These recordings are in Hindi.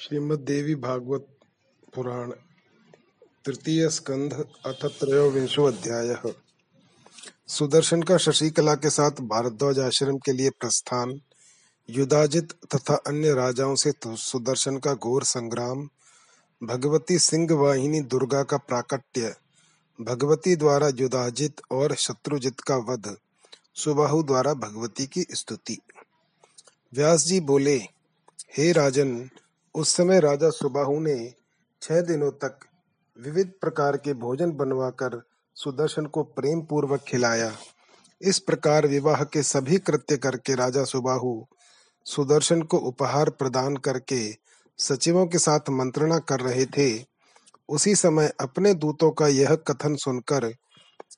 श्रीमद् देवी भागवत पुराण तृतीय स्कंध अथ त्रयोविंशो अध्याय। सुदर्शन का शशिकला के साथ भारद्वाज आश्रम के लिए प्रस्थान, युधाजित तथा अन्य राजाओं से तो सुदर्शन का घोर संग्राम, भगवती सिंह वाहिनी दुर्गा का प्राकट्य, भगवती द्वारा युधाजित और शत्रुजित का वध, सुबाहु द्वारा भगवती की स्तुति। व्यास जी बोले, हे राजन उस समय राजा सुबाहु ने छह दिनों तक विविध प्रकार के भोजन बनवाकर सुदर्शन को प्रेम पूर्वक खिलाया। इस प्रकार विवाह के सभी कृत्य करके राजा सुबाहु सुदर्शन को उपहार प्रदान करके सचिवों के साथ मंत्रणा कर रहे थे। उसी समय अपने दूतों का यह कथन सुनकर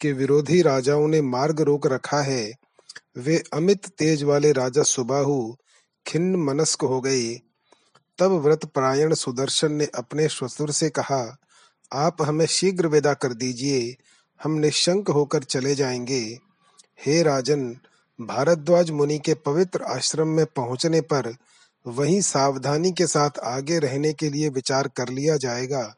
कि विरोधी राजाओं ने मार्ग रोक रखा है। वे अमित तेज वाले राजा सुबाहु खिन्न मनस्क हो गए। तब व्रत परायण सुदर्शन ने अपने ससुर से कहा, आप हमें शीघ्र विदा कर दीजिए, हम निशंक होकर चले जाएँगे। हे राजन, भारद्वाज मुनि के पवित्र आश्रम में पहुँचने पर वहीं सावधानी के साथ आगे रहने के लिए विचार कर लिया जाएगा।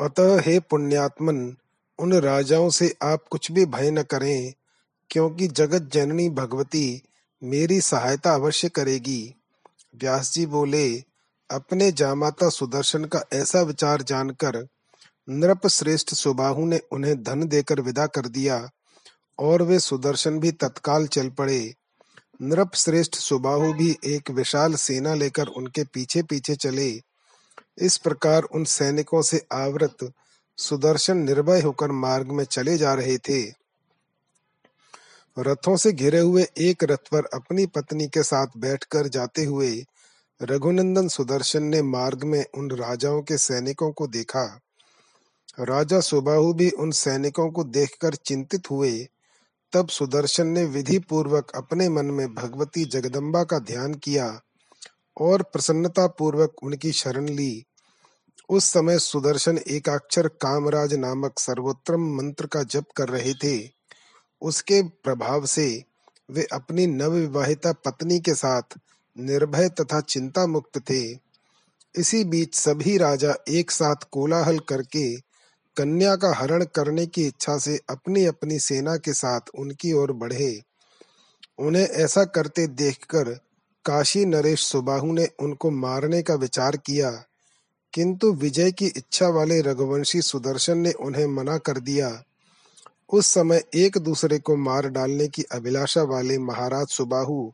अतः हे पुण्यात्मन, उन राजाओं से आप कुछ भी भय न करें, क्योंकि जगत जननी भगवती मेरी सहायता अवश्य करेगी। व्यास जी बोले अपने जामाता सुदर्शन का ऐसा विचार जानकर नृप श्रेष्ठ सुबाहु ने उन्हें धन देकर विदा कर दिया और वे सुदर्शन भी तत्काल चल पड़े। नृप श्रेष्ठ सुबाहु भी एक विशाल सेना लेकर उनके पीछे पीछे चले। इस प्रकार उन सैनिकों से आवृत सुदर्शन निर्भय होकर मार्ग में चले जा रहे थे। रथों से घिरे हुए एक रथ पर अपनी पत्नी के साथ बैठकर जाते हुए रघुनंदन सुदर्शन ने मार्ग में उन राजाओं के सैनिकों को देखा। राजा सुबाहु भी उन सैनिकों को देखकर चिंतित हुए। तब सुदर्शन ने विधि पूर्वक अपने मन में भगवती जगदम्बा का ध्यान किया और प्रसन्नता पूर्वक उनकी शरण ली। उस समय सुदर्शन एकाक्षर कामराज नामक सर्वोत्तम मंत्र का जप कर रहे थे। उसके प्रभाव से वे अपनी नवविवाहिता पत्नी के साथ निर्भय तथा चिंता मुक्त थे। इसी बीच सभी राजा एक साथ कोलाहल करके कन्या का हरण करने की इच्छा से अपनी अपनी सेना के साथ उनकी ओर बढ़े। उन्हें ऐसा करते देखकर काशी नरेश सुबाहु ने उनको मारने का विचार किया, किंतु विजय की इच्छा वाले रघुवंशी सुदर्शन ने उन्हें मना कर दिया। उस समय एक दूसरे को मार डालने की अभिलाषा वाले महाराज सुबाहु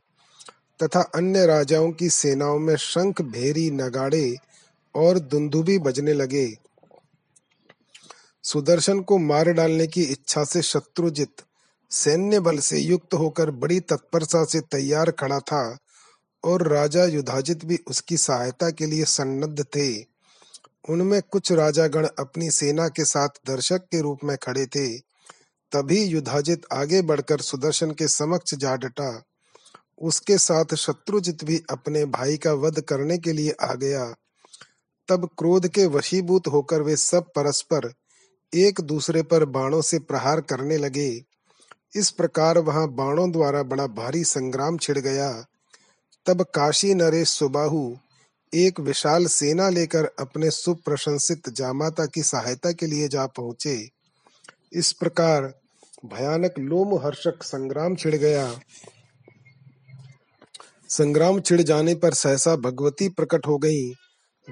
तथा अन्य राजाओं की सेनाओं में शंख, भेरी, नगाड़े और दुंदुबी बजने लगे। सुदर्शन को मार डालने की इच्छा से शत्रुजित सैन्य बल से युक्त होकर बड़ी तत्परता से तैयार खड़ा था और राजा युधाजित भी उसकी सहायता के लिए सन्नद्ध थे। उनमें कुछ राजागण अपनी सेना के साथ दर्शक के रूप में खड़े थे। तभी युधाजित आगे बढ़कर सुदर्शन के समक्ष जा डटा। उसके साथ शत्रुजित भी अपने भाई का वध करने के लिए आ गया। तब क्रोध के वशीभूत होकर वे सब परस्पर एक दूसरे पर बाणों से प्रहार करने लगे। इस प्रकार वहाँ बाणों द्वारा बड़ा भारी संग्राम छिड़ गया। तब काशी नरेश सुबाहु, एक विशाल सेना लेकर अपने सुप्रशंसित जामाता की सहायता के लिए जा पहुँचे। इस प्रकार भयानक लोमहर्षक संग्राम छिड़ गया। संग्राम छिड़ जाने पर सहसा भगवती प्रकट हो गईं।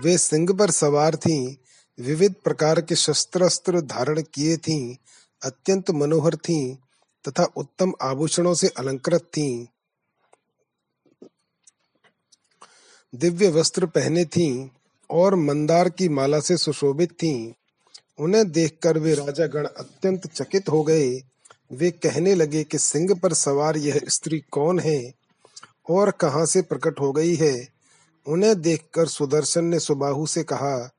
वे सिंह पर सवार थीं, विविध प्रकार के शस्त्रास्त्र धारण किए थीं, अत्यंत मनोहर थीं तथा उत्तम आभूषणों से अलंकृत थीं। दिव्य वस्त्र पहने थीं और मंदार की माला से सुशोभित थीं। उन्हें देखकर वे राजा गण अत्यंत चकित हो गए। वे कहने लगे कि सिंह पर सवार यह स्त्री कौन है? और कहाँ से प्रकट हो गई है? उन्हें देखकर सुदर्शन ने सुबाहु से कहा,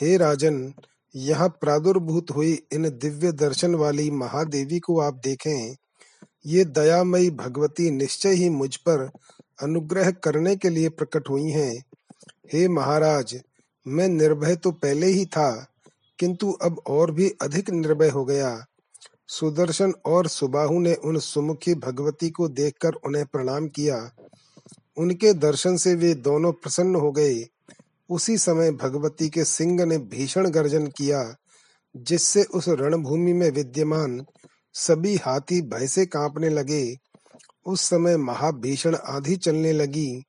हे राजन, यहाँ प्रादुर्भूत हुई इन दिव्य दर्शन वाली महादेवी को आप देखें। ये दयामयी भगवती निश्चय ही मुझ पर अनुग्रह करने के लिए प्रकट हुई हैं। हे महाराज, मैं निर्भय तो पहले ही था, किंतु अब और भी अधिक निर्भय हो गया। सुदर्शन और सुबाहु ने उन सुमुखी भगवती को देखकर उन्हें प्रणाम किया। उनके दर्शन से वे दोनों प्रसन्न हो गए। उसी समय भगवती के सिंह ने भीषण गर्जन किया, जिससे उस रणभूमि में विद्यमान सभी हाथी भय से कांपने लगे। उस समय महाभीषण आंधी चलने लगी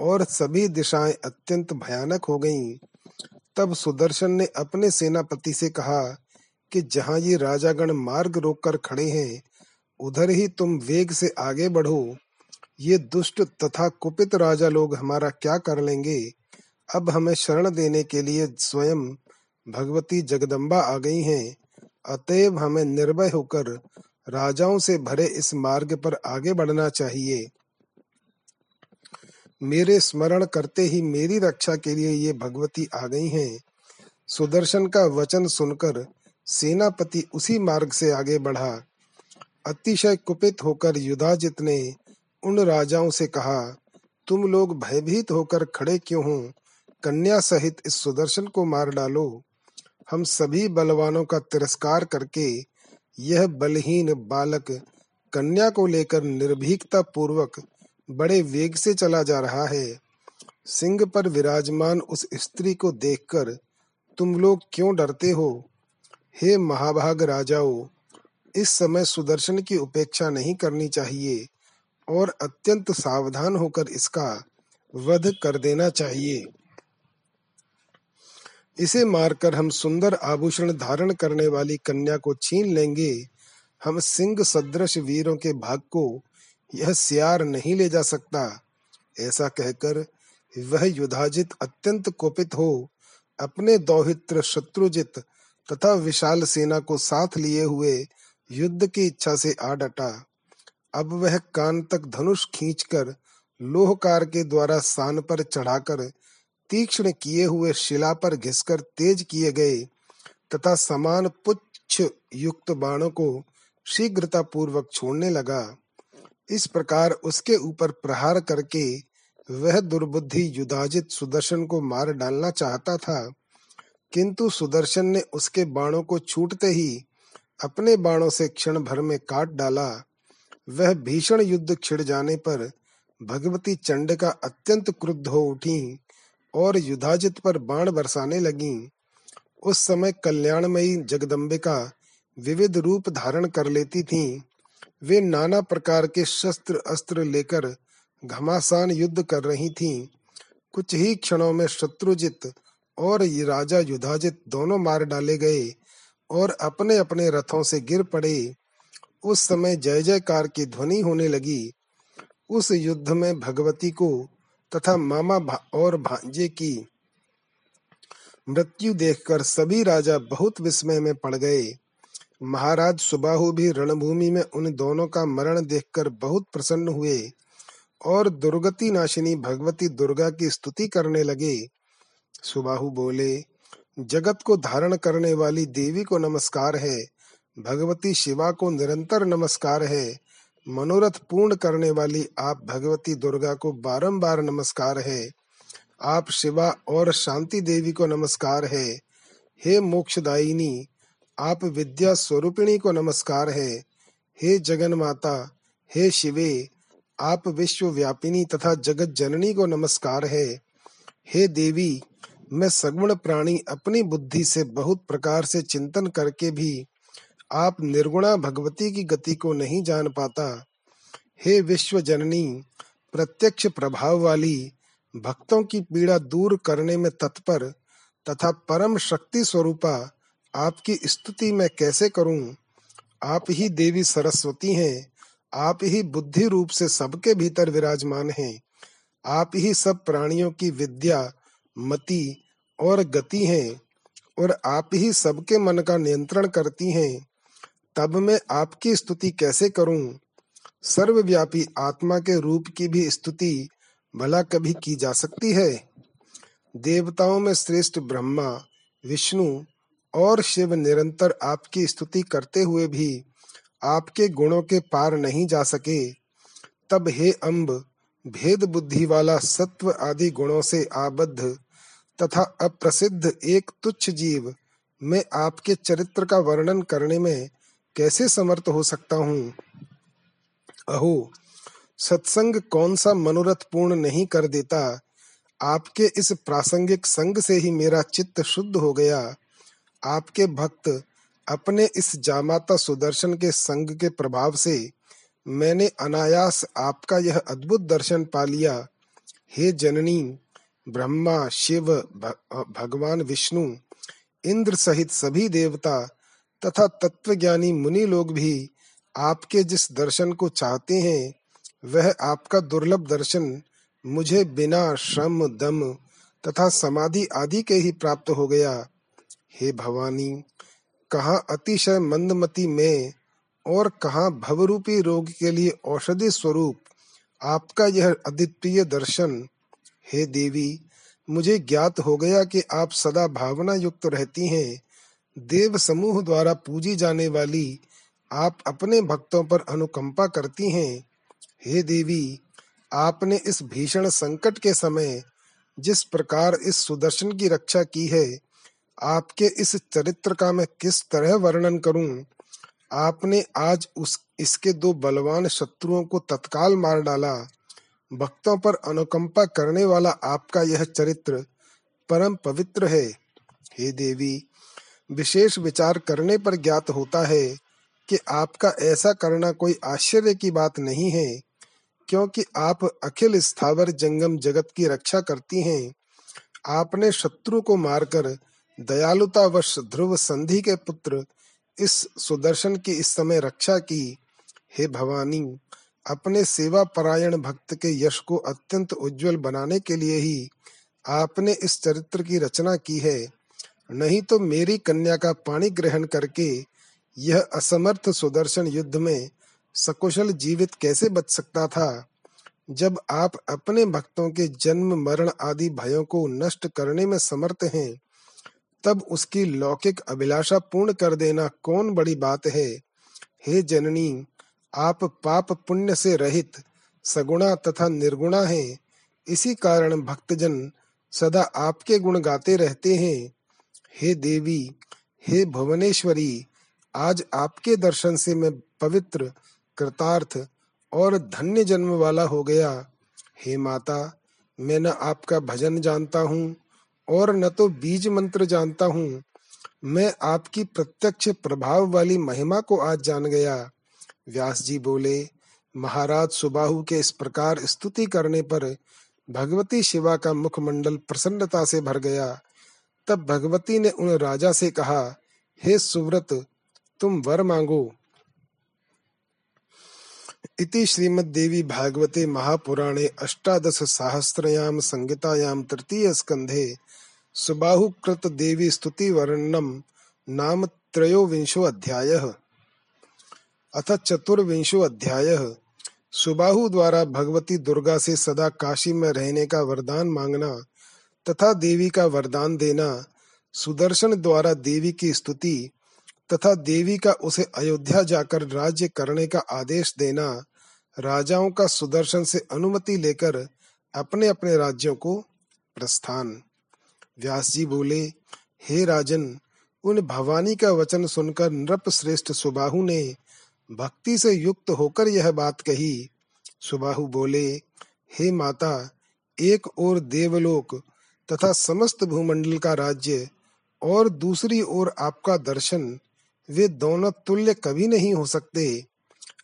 और सभी दिशाएँ अत्यंत भयानक हो गईं। तब सुदर्शन ने अपने सेनापति से कहा कि जहाँ ये राजागण मार्ग रोककर खड़े हैं, उधर ही तुम वेग से आगे बढ़ो। ये दुष्ट तथा कुपित राजा लोग हमारा क्या कर लेंगे? अब हमें शरण देने के लिए स्वयं भगवती जगदम्बा आ गई हैं। अतएव हमें निर्भय होकर राजाओं से भरे इस मार्ग पर आगे बढ़ना चाहिए। मेरे स्मरण करते ही मेरी रक्षा के लिए ये भगवती आ गई हैं। सुदर्शन का वचन सुनकर सेनापति उसी मार्ग से आगे बढ़ा। अतिशय कुपित होकर युधाजित ने उन राजाओं से कहा, तुम लोग भयभीत होकर खड़े क्यों हो? कन्या सहित इस सुदर्शन को मार डालो। हम सभी बलवानों का तिरस्कार करके यह बलहीन बालक कन्या को लेकर निर्भीकता पूर्वक बड़े वेग से चला जा रहा है। सिंह पर विराजमान उस स्त्री को देखकर तुम लोग क्यों डरते हो? हे महाभाग राजाओं, इस समय सुदर्शन की उपेक्षा नहीं करनी चाहिए। और अत्यंत सावधान होकर इसका वध कर देना चाहिए। इसे मारकर हम सुंदर आभूषण धारण करने वाली कन्या को छीन लेंगे। हम सिंह सदृश वीरों के भाग को यह सियार नहीं ले जा सकता। ऐसा कहकर वह युधाजित अत्यंत कोपित हो, अपने दौहित्र शत्रुजित तथा विशाल सेना को साथ लिए हुए युद्ध की इच्छा से आ डटा। अब वह कान तक धनुष खींचकर लोहकार के द्वारा सान पर चढ़ाकर तीक्ष्ण किए हुए शिला पर घिसकर तेज किए गए तथा समान पुच्छ युक्त बाणों को शीघ्रता पूर्वक छोड़ने लगा। इस प्रकार उसके ऊपर प्रहार करके वह दुर्बुद्धि युदाजित सुदर्शन को मार डालना चाहता था, किंतु सुदर्शन ने उसके बाणों को छूटते ही अपने बाणों से क्षण भर में काट डाला वह भीषण युद्ध छिड़ जाने पर भगवती चंड का अत्यंत क्रुद्ध हो उठी और युधाजित पर बाण बरसाने लगी। उस समय कल्याणमयी जगदम्बिका विविध रूप धारण कर लेती थीं। वे नाना प्रकार के शस्त्र अस्त्र लेकर घमासान युद्ध कर रही थीं। कुछ ही क्षणों में शत्रुजित और ये राजा युधाजित दोनों मार डाले गए और अपने अपने रथों से गिर पड़े। उस समय जय जयकार की ध्वनि होने लगी। उस युद्ध में भगवती को तथा मामा भा, और भांजे की मृत्यु देखकर सभी राजा बहुत विस्मय में पड़ गए। महाराज सुबाहु भी रणभूमि में उन दोनों का मरण देखकर बहुत प्रसन्न हुए और दुर्गति नाशिनी भगवती दुर्गा की स्तुति करने लगे। सुबाहु बोले, जगत को धारण करने वाली देवी को नमस्कार है। भगवती शिवा को निरंतर नमस्कार है। मनोरथ पूर्ण करने वाली आप भगवती दुर्गा को बारंबार नमस्कार है। आप शिवा और शांति देवी को नमस्कार है। हे मोक्षदायिनी, आप विद्या स्वरूपिणी को नमस्कार है। हे जगन माता हे शिवे, आप विश्व व्यापिनी तथा जगत जननी को नमस्कार है। हे देवी, मैं सगुण प्राणी अपनी बुद्धि से बहुत प्रकार से चिंतन करके भी आप निर्गुणा भगवती की गति को नहीं जान पाता। हे विश्व जननी प्रत्यक्ष प्रभाव वाली, भक्तों की पीड़ा दूर करने में तत्पर तथा परम शक्ति स्वरूपा आपकी स्तुति मैं कैसे करूँ? आप ही देवी सरस्वती हैं, आप ही बुद्धि रूप से सबके भीतर विराजमान हैं, आप ही सब प्राणियों की विद्या, मति और गति हैं और आप ही सबके मन का नियंत्रण करती हैं। तब मैं आपकी स्तुति कैसे करूँ? सर्वव्यापी आत्मा के रूप की भी स्तुति भला कभी की जा सकती है? देवताओं में श्रेष्ठ ब्रह्मा, विष्णु और शिव निरंतर आपकी स्तुति करते हुए भी आपके गुणों के पार नहीं जा सके। तब हे अम्ब भेद बुद्धि वाला सत्व आदि गुणों से आबद्ध तथा अप्रसिद्ध एक तुच्छ जीव मैं आपके चरित्र का वर्णन करने में कैसे समर्थ हो सकता हूँ? अहो, सत्संग कौन सा मनोरथ पूर्ण नहीं कर देता? आपके इस प्रासंगिक संग से ही मेरा चित्त शुद्ध हो गया। आपके भक्त अपने इस जामाता सुदर्शन के संग के प्रभाव से मैंने अनायास आपका यह अद्भुत दर्शन पा लिया। हे जननी, ब्रह्मा, शिव भगवान विष्णु, इंद्र सहित सभी देवता तथा तत्वज्ञानी मुनि लोग भी आपके जिस दर्शन को चाहते हैं, वह आपका दुर्लभ दर्शन मुझे बिना श्रम, दम तथा समाधि आदि के ही प्राप्त हो गया। हे भवानी, कहा अतिशय मंदमती में और कहा भवरूपी रोग के लिए औषधि स्वरूप आपका यह अद्वितीय दर्शन? हे देवी, मुझे ज्ञात हो गया कि आप सदा भावना युक्त रहती हैं। देव समूह द्वारा पूजी जाने वाली आप अपने भक्तों पर अनुकंपा करती हैं। हे देवी, आपने इस भीषण संकट के समय जिस प्रकार इस सुदर्शन की रक्षा की है, आपके इस चरित्र का मैं किस तरह वर्णन करूँ? आपने आज उस, इसके दो बलवान शत्रुओं को तत्काल मार डाला। भक्तों पर अनुकंपा करने वाला आपका यह चरित्र परम पवित्र है। हे देवी विशेष विचार करने पर ज्ञात होता है कि आपका ऐसा करना कोई आश्चर्य की बात नहीं है, क्योंकि आप अखिल स्थावर जंगम जगत की रक्षा करती हैं। आपने शत्रु को मारकर दयालुतावश ध्रुव संधि के पुत्र इस सुदर्शन की इस समय रक्षा की। हे भवानी, अपने सेवा परायण भक्त के यश को अत्यंत उज्जवल बनाने के लिए ही आपने इस चरित्र की रचना की है। नहीं तो मेरी कन्या का पानी ग्रहण करके यह असमर्थ सुदर्शन युद्ध में सकुशल जीवित कैसे बच सकता था? जब आप अपने भक्तों के जन्म, मरण आदि भयों को नष्ट करने में समर्थ हैं, तब उसकी लौकिक अभिलाषा पूर्ण कर देना कौन बड़ी बात है? हे जननी, आप पाप पुण्य से रहित, सगुणा तथा निर्गुणा हैं। इसी कारण भक्तजन सदा आपके गुण गाते रहते हैं। हे देवी, हे भुवनेश्वरी, आज आपके दर्शन से मैं पवित्र, कृतार्थ और धन्य जन्म वाला हो गया। हे माता, मैं न आपका भजन जानता हूँ और न तो बीज मंत्र जानता हूँ। मैं आपकी प्रत्यक्ष प्रभाव वाली महिमा को आज जान गया। व्यास जी बोले, महाराज सुबाहु के इस प्रकार स्तुति करने पर भगवती शिवा का मुखमंडल प्रसन्नता से भर गया। तब भगवती ने उन राजा से कहा, हे सुव्रत, तुम वर मांगो। इति श्रीमद्देवी भागवते महापुराणे अष्टादश सहस्रयाम संहितायाम तृतीय स्कंधे सुबाहुकृत देवी स्तुति वर्णनम नाम त्रयोविंशो अध्याय। अथ चतुर्विंशो अध्याय। सुबाहु द्वारा भगवती दुर्गा से सदा काशी में रहने का वरदान मांगना तथा देवी का वरदान देना, सुदर्शन द्वारा देवी की स्तुति तथा देवी का उसे अयोध्या जाकर राज्य करने का आदेश देना, राजाओं का सुदर्शन से अनुमति लेकर अपने अपने राज्यों को प्रस्थान। व्यास जी बोले, हे राजन, उन भवानी का वचन सुनकर नृप श्रेष्ठ सुबाहु ने भक्ति से युक्त होकर यह बात कही। सुबाहु बोले, हे माता, एक और देवलोक तथा समस्त भूमंडल का राज्य और दूसरी ओर आपका दर्शन, वे दोनों तुल्य कभी नहीं हो सकते।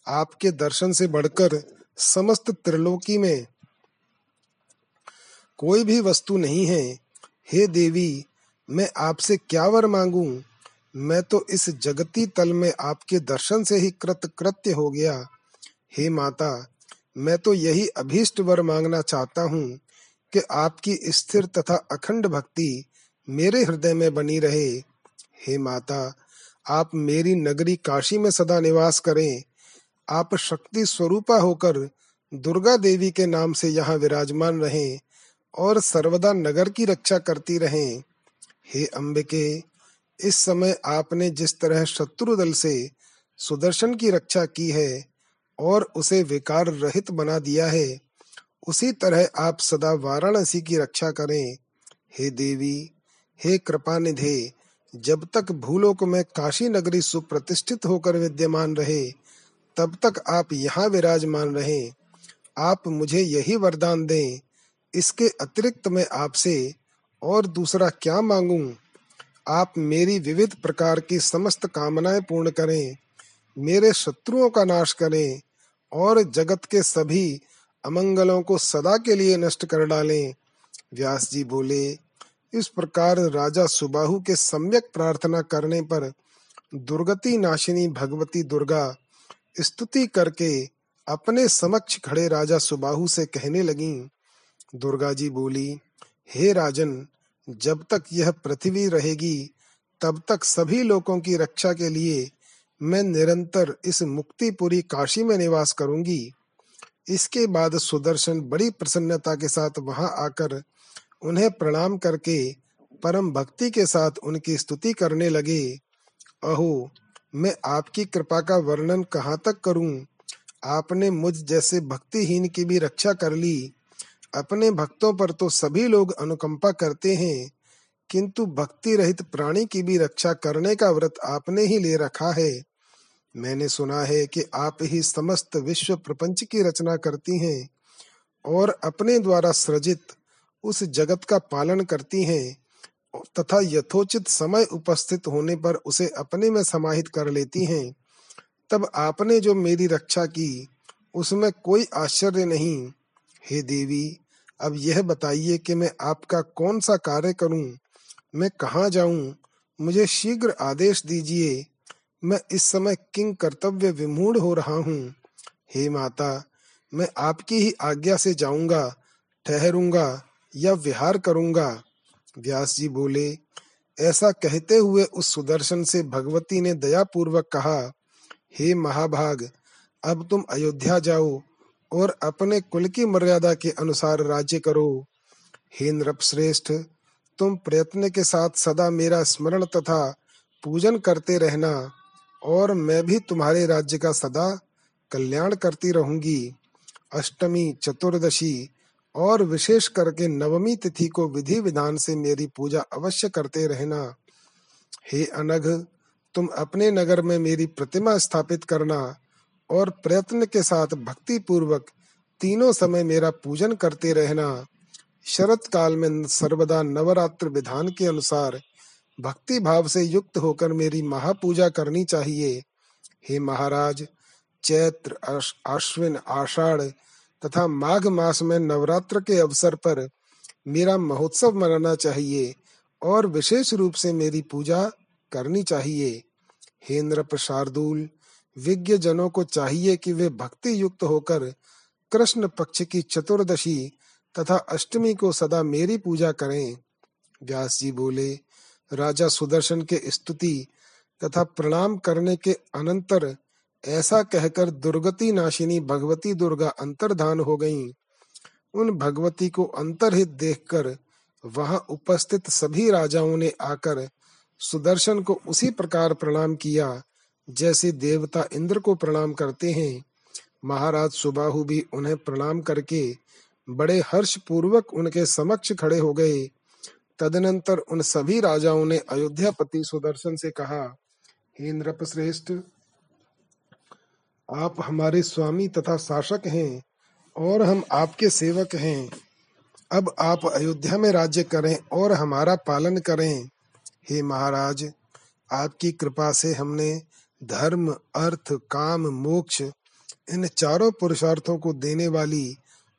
आपके दर्शन से बढ़कर समस्त त्रिलोकी में कोई भी वस्तु नहीं है। हे देवी, मैं आपसे क्या वर मांगू? मैं तो इस जगती तल में आपके दर्शन से ही कृत कृत्य हो गया। हे माता, मैं तो यही अभीष्ट वर मांगना चाहता हूँ। कि आपकी स्थिर तथा अखंड भक्ति मेरे हृदय में बनी रहे। हे माता, आप मेरी नगरी काशी में सदा निवास करें। आप शक्ति स्वरूपा होकर दुर्गा देवी के नाम से यहाँ विराजमान रहें और सर्वदा नगर की रक्षा करती रहें। हे अंबिके, इस समय आपने जिस तरह शत्रु दल से सुदर्शन की रक्षा की है और उसे विकार रहित बना दिया है उसी तरह आप सदा वाराणसी की रक्षा करें। हे देवी, हे कृपा निधे जब तक भूलोक में काशी नगरी सुप्रतिष्ठित होकर विद्यमान रहे, तब तक आप यहाँ विराजमान रहें। आप मुझे यही वरदान दें। इसके अतिरिक्त मैं आपसे और दूसरा क्या मांगू? आप मेरी विविध प्रकार की समस्त कामनाएँ पूर्ण करें। मेरे शत्रुओं का नाश करें और जगत के सभी अमंगलों को सदा के लिए नष्ट कर डालें। व्यास जी बोले, इस प्रकार राजा सुबाहु के सम्यक प्रार्थना करने पर दुर्गति नाशिनी भगवती दुर्गा स्तुति करके अपने समक्ष खड़े राजा सुबाहु से कहने लगी। दुर्गा जी बोली, हे राजन, जब तक यह पृथ्वी रहेगी, तब तक सभी लोगों की रक्षा के लिए मैं निरंतर इस मुक्तिपुरी काशी में निवास करूँगी। इसके बाद सुदर्शन बड़ी प्रसन्नता के साथ वहाँ आकर उन्हें प्रणाम करके परम भक्ति के साथ उनकी स्तुति करने लगे। अहो, मैं आपकी कृपा का वर्णन कहाँ तक करूँ? आपने मुझ जैसे भक्तिहीन की भी रक्षा कर ली। अपने भक्तों पर तो सभी लोग अनुकंपा करते हैं, किंतु भक्ति रहित प्राणी की भी रक्षा करने का व्रत आपने ही ले रखा है। मैंने सुना है कि आप ही समस्त विश्व प्रपंच की रचना करती हैं और अपने द्वारा सृजित उस जगत का पालन करती हैं तथा यथोचित समय उपस्थित होने पर उसे अपने में समाहित कर लेती हैं। तब आपने जो मेरी रक्षा की, उसमें कोई आश्चर्य नहीं। हे देवी, अब यह बताइए कि मैं आपका कौन सा कार्य करूँ? मैं कहाँ जाऊँ? मुझे शीघ्र आदेश दीजिए। मैं इस समय किंग कर्तव्य विमूढ़ हो रहा हूँ। हे माता, मैं आपकी ही आज्ञा से जाऊँगा, ठहरूँगा या विहार करूँगा। व्यास जी बोले, ऐसा कहते हुए उस सुदर्शन से भगवती ने दया पूर्वक कहा, हे महाभाग, अब तुम अयोध्या जाओ और अपने कुल की मर्यादा के अनुसार राज्य करो। हे नृप श्रेष्ठ तुम प्रयत्न के साथ सदा मेरा स्मरण तथा पूजन करते रहना। और मैं भी तुम्हारे राज्य का सदा कल्याण करती रहूँगी। अष्टमी, चतुर्दशी और विशेष करके नवमी तिथि को विधि विधान से मेरी पूजा अवश्य करते रहना। हे अनघ, तुम अपने नगर में मेरी प्रतिमा स्थापित करना और प्रयत्न के साथ भक्ति पूर्वक तीनों समय मेरा पूजन करते रहना। शरत काल में सर्वदा नवरात्र विधान के अनुसार भक्ति भाव से युक्त होकर मेरी महापूजा करनी चाहिए। हे महाराज, चैत्र अश्विन, आषाढ़ तथा माघ मास में नवरात्र के अवसर पर मेरा महोत्सव मनाना चाहिए और विशेष रूप से मेरी पूजा करनी चाहिए। हे नृप शार्दूल विज्ञ जनों को चाहिए कि वे भक्ति युक्त होकर कृष्ण पक्ष की चतुर्दशी तथा अष्टमी को सदा मेरी पूजा करें। व्यास जी बोले राजा सुदर्शन के स्तुति तथा प्रणाम करने के अनंतर ऐसा कहकर दुर्गति नाशिनी भगवती दुर्गा अंतर्धान हो गईं। उन भगवती को अंतरहित देखकर वहाँ उपस्थित सभी राजाओं ने आकर सुदर्शन को उसी प्रकार प्रणाम किया, जैसे देवता इंद्र को प्रणाम करते हैं महाराज सुबाहु भी उन्हें प्रणाम करके बड़े हर्ष पूर्वक उनके समक्ष खड़े हो गए तदनंतर उन सभी राजाओं ने अयोध्यापति सुदर्शन से कहा, हे नृप श्रेष्ठ आप हमारे स्वामी तथा शासक हैं और हम आपके सेवक हैं। अब आप अयोध्या में राज्य करें और हमारा पालन करें। हे महाराज, आपकी कृपा से हमने धर्म, अर्थ, काम, मोक्ष, इन चारों पुरुषार्थों को देने वाली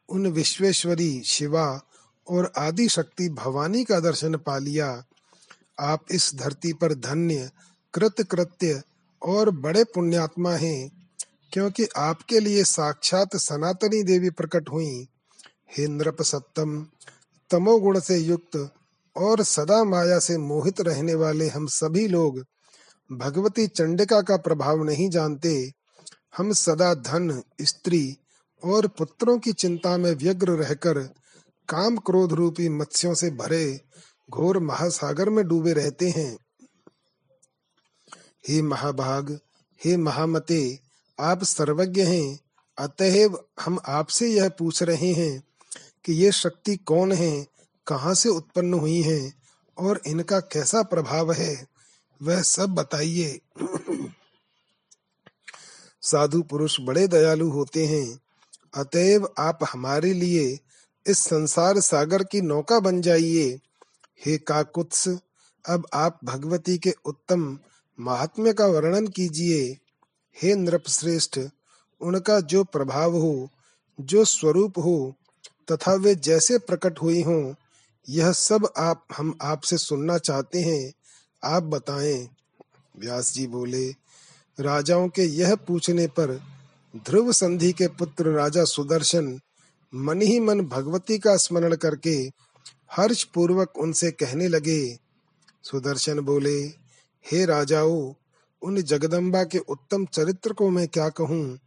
उन विश्वेश्वरी शिवा और आदि शक्ति भवानी का दर्शन पा लिया। आप इस धरती पर धन्य कृत कृत्य और बड़े पुण्यात्मा हैं, क्योंकि आपके लिए साक्षात सनातनी देवी प्रकट हुई। हे नृप सत्तम तमोगुण से युक्त और सदा माया से मोहित रहने वाले हम सभी लोग, भगवती चंडिका का प्रभाव नहीं जानते। हम सदा धन, स्त्री और पुत्रों की चिंता में व्यग्र रहकर काम क्रोध रूपी मत्स्यों से भरे घोर महासागर में डूबे रहते हैं। हे महाभाग, हे महामते, आप सर्वज्ञ हैं। अतएव हम आपसे यह पूछ रहे हैं कि ये शक्ति कौन है, कहाँ से उत्पन्न हुई है और इनका कैसा प्रभाव है, वह सब बताइए। साधु पुरुष बड़े दयालु होते हैं। अतएव आप हमारे लिए इस संसार सागर की नौका बन जाइए। हे काकुत्स, अब आप भगवती के उत्तम महात्म्य का वर्णन कीजिए। हे नृप श्रेष्ठ उनका जो प्रभाव हो, जो स्वरूप हो, तथा वे जैसे प्रकट हुई हों, यह सब आप, हम आपसे सुनना चाहते हैं। आप बताएँ। व्यास जी बोले, राजाओं के यह पूछने पर ध्रुव संधि के पुत्र राजा सुदर्शन मन ही मन भगवती का स्मरण करके हर्ष पूर्वक उनसे कहने लगे, सुदर्शन बोले, हे राजाओ, उन जगदम्बा के उत्तम चरित्र को मैं क्या कहूँ?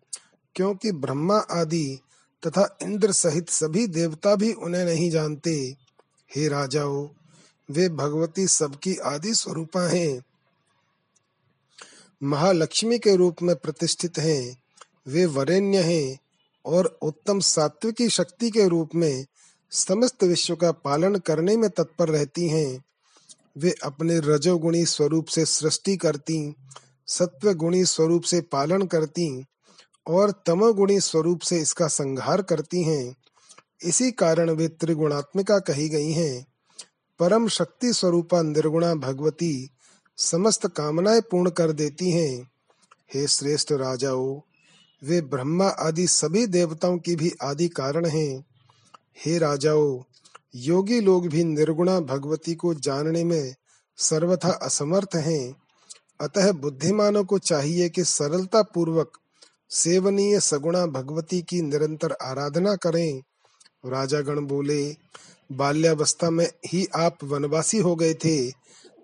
क्योंकि ब्रह्मा आदि तथा इंद्र सहित सभी देवता भी उन्हें नहीं जानते। हे राजाओ, वे भगवती सबकी आदि स्वरूपा हैं। महालक्ष्मी के रूप में प्रतिष्ठित हैं। वे वरेण्य हैं। और उत्तम सात्विकी शक्ति के रूप में समस्त विश्व का पालन करने में तत्पर रहती हैं। वे अपने रजोगुणी स्वरूप से सृष्टि करती सत्व गुणी स्वरूप से पालन करती और तमोगुणी स्वरूप से इसका संहार करती हैं। इसी कारण वे त्रिगुणात्मिका कही गई हैं। परम शक्ति स्वरूपा निर्गुणा भगवती समस्त कामनाएँ पूर्ण कर देती हैं। हे श्रेष्ठ राजाओ वे ब्रह्मा आदि सभी देवताओं की भी आदि कारण हैं। हे राजाओ, योगी लोग भी निर्गुणा भगवती को जानने में सर्वथा असमर्थ हैं। अतः बुद्धिमानों को चाहिए कि सरलता पूर्वक सेवनीय सगुणा भगवती की निरंतर आराधना करें। राजा गण बोले, बाल्यावस्था में ही आप वनवासी हो गए थे,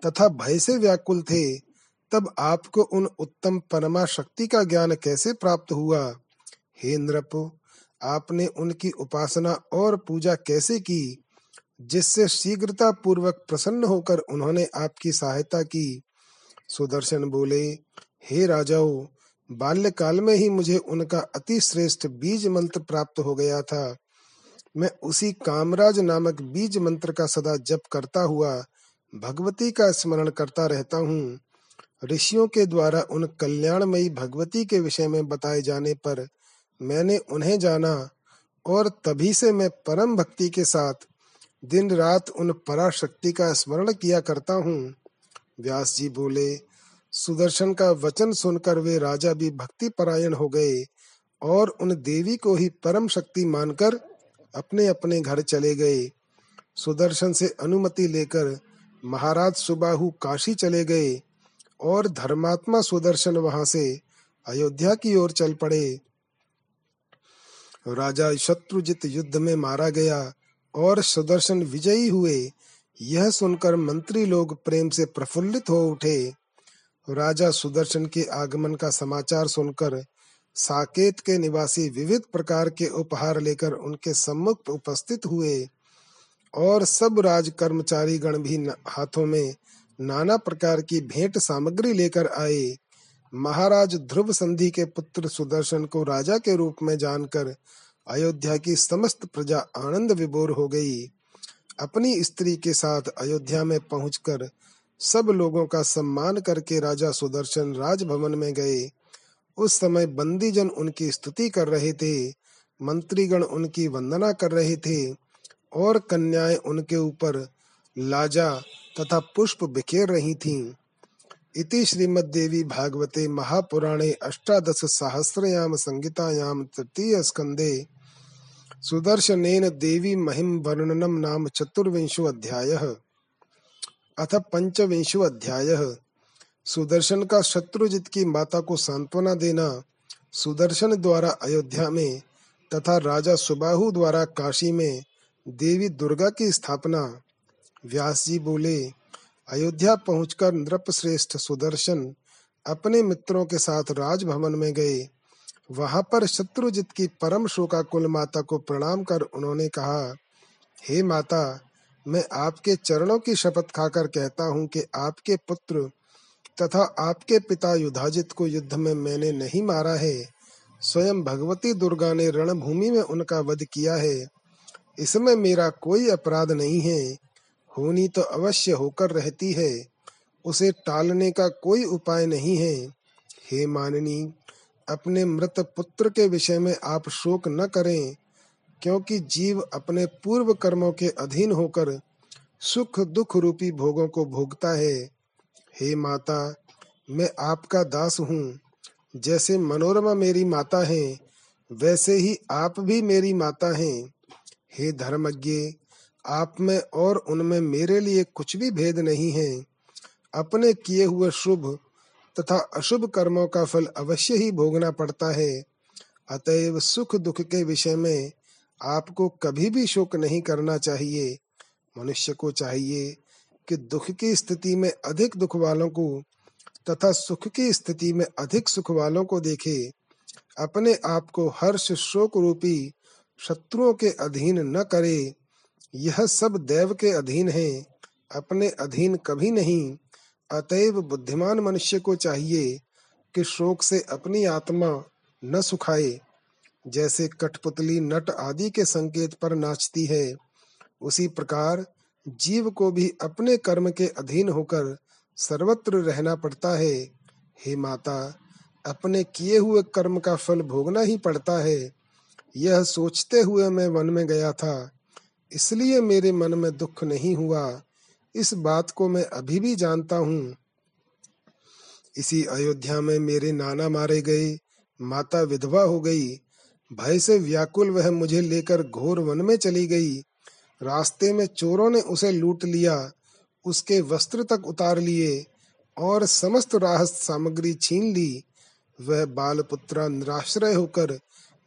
तथा भय से व्याकुल थे। तब आपको उन उत्तम परमा शक्ति का ज्ञान कैसे प्राप्त हुआ? हे नृप, आपने उनकी उपासना और पूजा कैसे की, जिससे शीघ्रता पूर्वक प्रसन्न होकर उन्होंने आपकी सहायता की? सुदर्शन बोले, हे राजाओ, बाल्यकाल में ही मुझे उनका अति श्रेष्ठ बीज मंत्र प्राप्त हो गया था। मैं उसी कामराज नामक बीज मंत्र का सदा जप करता हुआ, भगवती का स्मरण करता रहता हूँ। ऋषियों के द्वारा उन कल्याणमयी भगवती के विषय में बताए जाने पर मैंने उन्हें जाना और तभी से मैं परम भक्ति के साथ दिन रात उन पराशक्ति का स्मरण किया करता हूँ। व्यास जी बोले, सुदर्शन का वचन सुनकर वे राजा भी भक्ति परायण हो गए और उन देवी को ही परम शक्ति मानकर अपने अपने घर चले गए। सुदर्शन से अनुमति लेकर महाराज सुबाहु काशी चले गए। और धर्मात्मा सुदर्शन वहाँ से अयोध्या की ओर चल पड़े। राजा शत्रुजित युद्ध में मारा गया और सुदर्शन विजयी हुए। यह सुनकर मंत्री लोग प्रेम से प्रफुल्लित हो उठे। राजा सुदर्शन के आगमन का समाचार सुनकर साकेत के निवासी विविध प्रकार के उपहार लेकर उनके सम्मुख उपस्थित हुए और सब राज कर्मचारी गण भी हाथों में नाना प्रकार की भेंट सामग्री लेकर आए। महाराज ध्रुव संधि के पुत्र सुदर्शन को राजा के रूप में जानकर अयोध्या की समस्त प्रजा आनंद विभोर हो गई। अपनी स्त्री के साथ अयोध्या में पहुंचकर सब लोगों का सम्मान करके राजा सुदर्शन राजभवन में गए। उस समय बंदीजन उनकी स्तुति कर रहे थे, मंत्रीगण उनकी वंदना कर रहे थे और कन्याएँ उनके ऊपर लाजा तथा पुष्प बिखेर रही थीं। इति श्रीमद्देवी भागवते महापुराणे अष्टादश सहस्रयाम संहितायाम तृतीय स्कंदे सुदर्शनेन देवी महिम वर्णनम नाम चतुर्विंशो अध्यायः। अथ पंचविंशो अध्यायः। सुदर्शन का शत्रुजित की माता को सांत्वना देना सुदर्शन द्वारा अयोध्या में तथा राजा सुबाहु द्वारा काशी में देवी दुर्गा की स्थापना व्यास जी बोले, अयोध्या पहुंचकर नृप श्रेष्ठ सुदर्शन अपने मित्रों के साथ राजभवन में गए। वहाँ पर शत्रुजित की परम शोकाकुल माता को प्रणाम कर उन्होंने कहा, हे माता, मैं आपके चरणों की शपथ खाकर कहता हूँ कि आपके पुत्र तथा आपके पिता युधाजित को युद्ध में मैंने नहीं मारा है। स्वयं भगवती दुर्गा ने रणभूमि में उनका वध किया है। इसमें मेरा कोई अपराध नहीं है। होनी तो अवश्य होकर रहती है। उसे टालने का कोई उपाय नहीं है। हे माननी, अपने मृत पुत्र के विषय में आप शोक न करें, क्योंकि जीव अपने पूर्व कर्मों के अधीन होकर सुख दुख रूपी भोगों को भोगता है। हे माता, मैं आपका दास हूँ। जैसे मनोरमा मेरी माता है, वैसे ही आप भी मेरी माता हैं। हे धर्मज्ञ आप में और उनमें मेरे लिए कुछ भी भेद नहीं है। अपने किए हुए शुभ तथा अशुभ कर्मों का फल अवश्य ही भोगना पड़ता है। अतएव सुख दुख के विषय में आपको कभी भी शोक नहीं करना चाहिए। मनुष्य को चाहिए कि दुख की स्थिति में अधिक दुख वालों को तथा सुख की स्थिति में अधिक सुख वालों को देखे। अपने आप को हर्ष शोक रूपी शत्रुओं के अधीन न करे। यह सब देव के अधीन है, अपने अधीन कभी नहीं। अतएव बुद्धिमान मनुष्य को चाहिए कि शोक से अपनी आत्मा न सुखाए, जैसे कठपुतली नट आदि के संकेत पर नाचती है। उसी प्रकार जीव को भी अपने कर्म के अधीन होकर सर्वत्र रहना पड़ता है। हे माता, अपने किए हुए कर्म का फल भोगना ही पड़ता है। यह सोचते हुए मैं वन में गया था इसलिए मेरे मन में दुख नहीं हुआ। इस बात को मैं अभी भी जानता हूँ। इसी अयोध्या में मेरे नाना मारे गए, माता विधवा हो गई। भय से व्याकुल वह मुझे लेकर घोर वन में चली गई। रास्ते में चोरों ने उसे लूट लिया, उसके वस्त्र तक उतार लिए और समस्त राहत सामग्री छीन ली। वह बाल पुत्रा निराश्रय होकर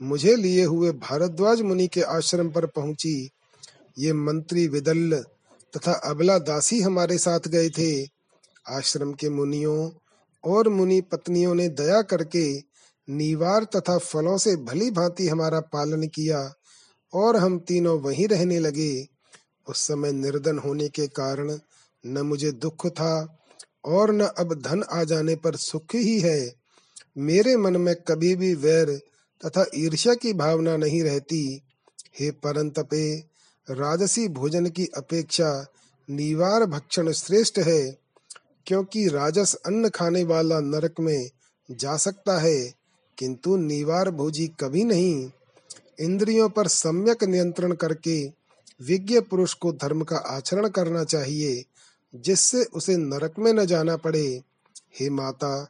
मुझे लिए हुए भारद्वाज मुनि के आश्रम पर पहुँची। ये मंत्री विदल तथा अबला दासी हमारे साथ गए थे। आश्रम के मुनियों और मुनि पत्नियों ने दया करके नीवार तथा फलों से भली भांति हमारा पालन किया और हम तीनों वहीं रहने लगे। उस समय निर्धन होने के कारण न मुझे दुख था और न अब धन आ जाने पर सुख ही है। मेरे मन में कभी भी वैर तथा ईर्ष्या की भावना नहीं रहती। हे परंतपे राजसी भोजन की अपेक्षा निवार भक्षण श्रेष्ठ है, क्योंकि राजस अन्न खाने वाला नरक में जा सकता है, किंतु निवार भोजी कभी नहीं। इंद्रियों पर सम्यक नियंत्रण करके विज्ञ पुरुष को धर्म का आचरण करना चाहिए, जिससे उसे नरक में न जाना पड़े। हे माता,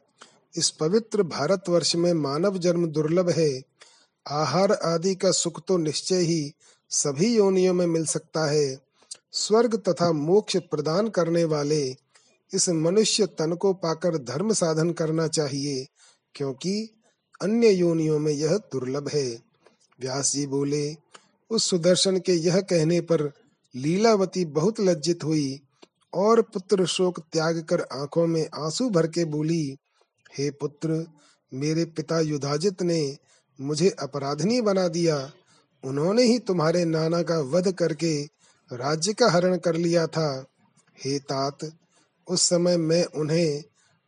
इस पवित्र भारतवर्ष में मानव जन्म दुर्लभ है। आहार आदि का सुख तो निश्चय ही सभी योनियों में मिल सकता है। स्वर्ग तथा मोक्ष प्रदान करने वाले इस मनुष्य तन को पाकर धर्म साधन करना चाहिए, क्योंकि अन्य योनियों में यह दुर्लभ है। व्यास जी बोले, उस सुदर्शन के यह कहने पर लीलावती बहुत लज्जित हुई और पुत्र शोक त्याग कर आँखों में आँसू भर के बोली, हे पुत्र, मेरे पिता युधाजित ने मुझे अपराधनी बना दिया। उन्होंने ही तुम्हारे नाना का वध करके राज्य का हरण कर लिया था। हे तात, उस समय मैं उन्हें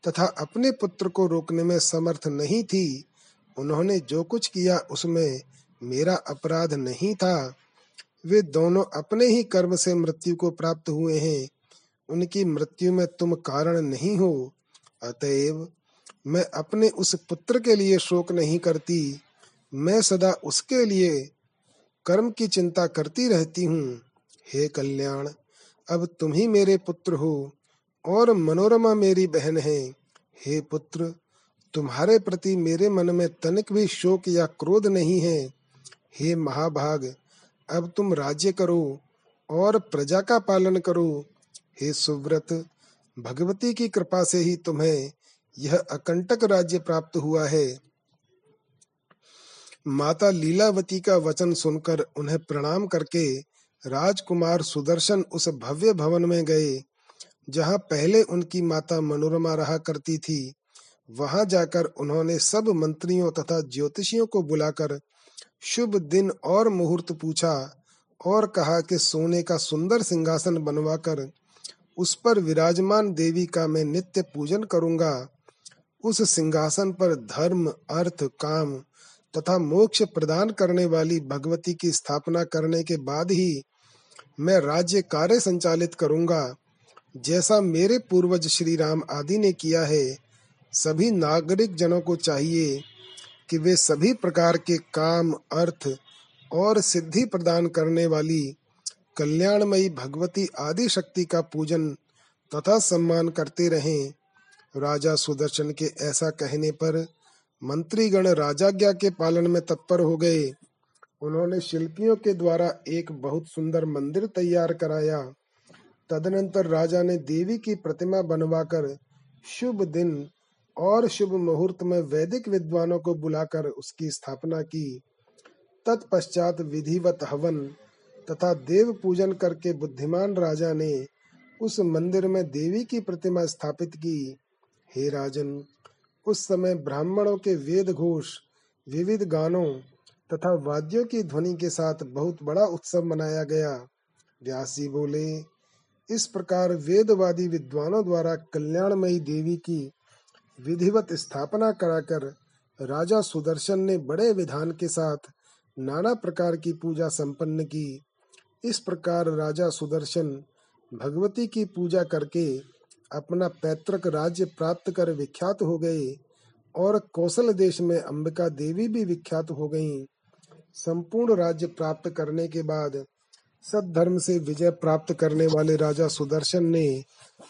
तथा अपने पुत्र को रोकने में समर्थ नहीं थी। उन्होंने जो कुछ किया उसमें मेरा अपराध नहीं था। वे दोनों अपने ही कर्म से मृत्यु को प्राप्त हुए हैं। उनकी मृत्यु में तुम कारण नहीं हो। अतएव मैं अपने उस पुत्र के लिए शोक नहीं करती। मैं सदा उसके लिए कर्म की चिंता करती रहती हूँ। हे कल्याण, अब तुम ही मेरे पुत्र हो और मनोरमा मेरी बहन है। हे पुत्र, तुम्हारे प्रति मेरे मन में तनिक भी शोक या क्रोध नहीं है। हे महाभाग, अब तुम राज्य करो और प्रजा का पालन करो। हे सुव्रत, भगवती की कृपा से ही तुम्हें यह अकंटक राज्य प्राप्त हुआ है। माता लीलावती का वचन सुनकर उन्हें प्रणाम करके राजकुमार सुदर्शन उस भव्य भवन में गए, जहाँ पहले उनकी माता मनोरमा रहा करती थी। वहाँ जाकर उन्होंने सब मंत्रियों तथा ज्योतिषियों को बुलाकर शुभ दिन और मुहूर्त पूछा और कहा कि सोने का सुंदर सिंहासन बनवाकर उस पर विराजमान देवी का मैं नित्य पूजन करूँगा। उस सिंहासन पर धर्म, अर्थ, काम तथा मोक्ष प्रदान करने वाली भगवती की स्थापना करने के बाद ही मैं राज्य कार्य संचालित करूँगा। जैसा मेरे पूर्वज श्री राम आदि ने किया है, सभी नागरिक जनों को चाहिए कि वे सभी प्रकार के काम, अर्थ और सिद्धि प्रदान करने वाली कल्याणमयी भगवती आदि शक्ति का पूजन तथा सम्मान करते रहें। राजा सुदर्शन के ऐसा कहने पर मंत्रीगण राजाज्ञा के पालन में तत्पर हो गए। उन्होंने शिल्पियों के द्वारा एक बहुत सुंदर मंदिर तैयार कराया। तदनंतर राजा ने देवी की प्रतिमा बनवाकर शुभ दिन और शुभ मुहूर्त में वैदिक विद्वानों को बुलाकर उसकी स्थापना की। तत्पश्चात विधिवत हवन तथा देव पूजन करके बुद्धिमान राजा ने उस मंदिर में देवी की प्रतिमा स्थापित की। हे राजन उस समय ब्राह्मणों के वेद घोष, विविध गानों तथा वाद्यों की ध्वनि के साथ बहुत बड़ा उत्सव मनाया गया। व्यास बोले, इस प्रकार वेदवादी विद्वानों द्वारा कल्याणमयी देवी की विधिवत स्थापना कराकर राजा सुदर्शन ने बड़े विधान के साथ नाना प्रकार की पूजा संपन्न की। इस प्रकार राजा सुदर्शन भगवती की पूजा करके अपना पैतृक राज्य प्राप्त कर विख्यात हो गए और कौशल देश में अंबिका देवी भी विख्यात हो गईं। संपूर्ण राज्य प्राप्त करने के बाद सद्धर्म से विजय प्राप्त करने वाले राजा सुदर्शन ने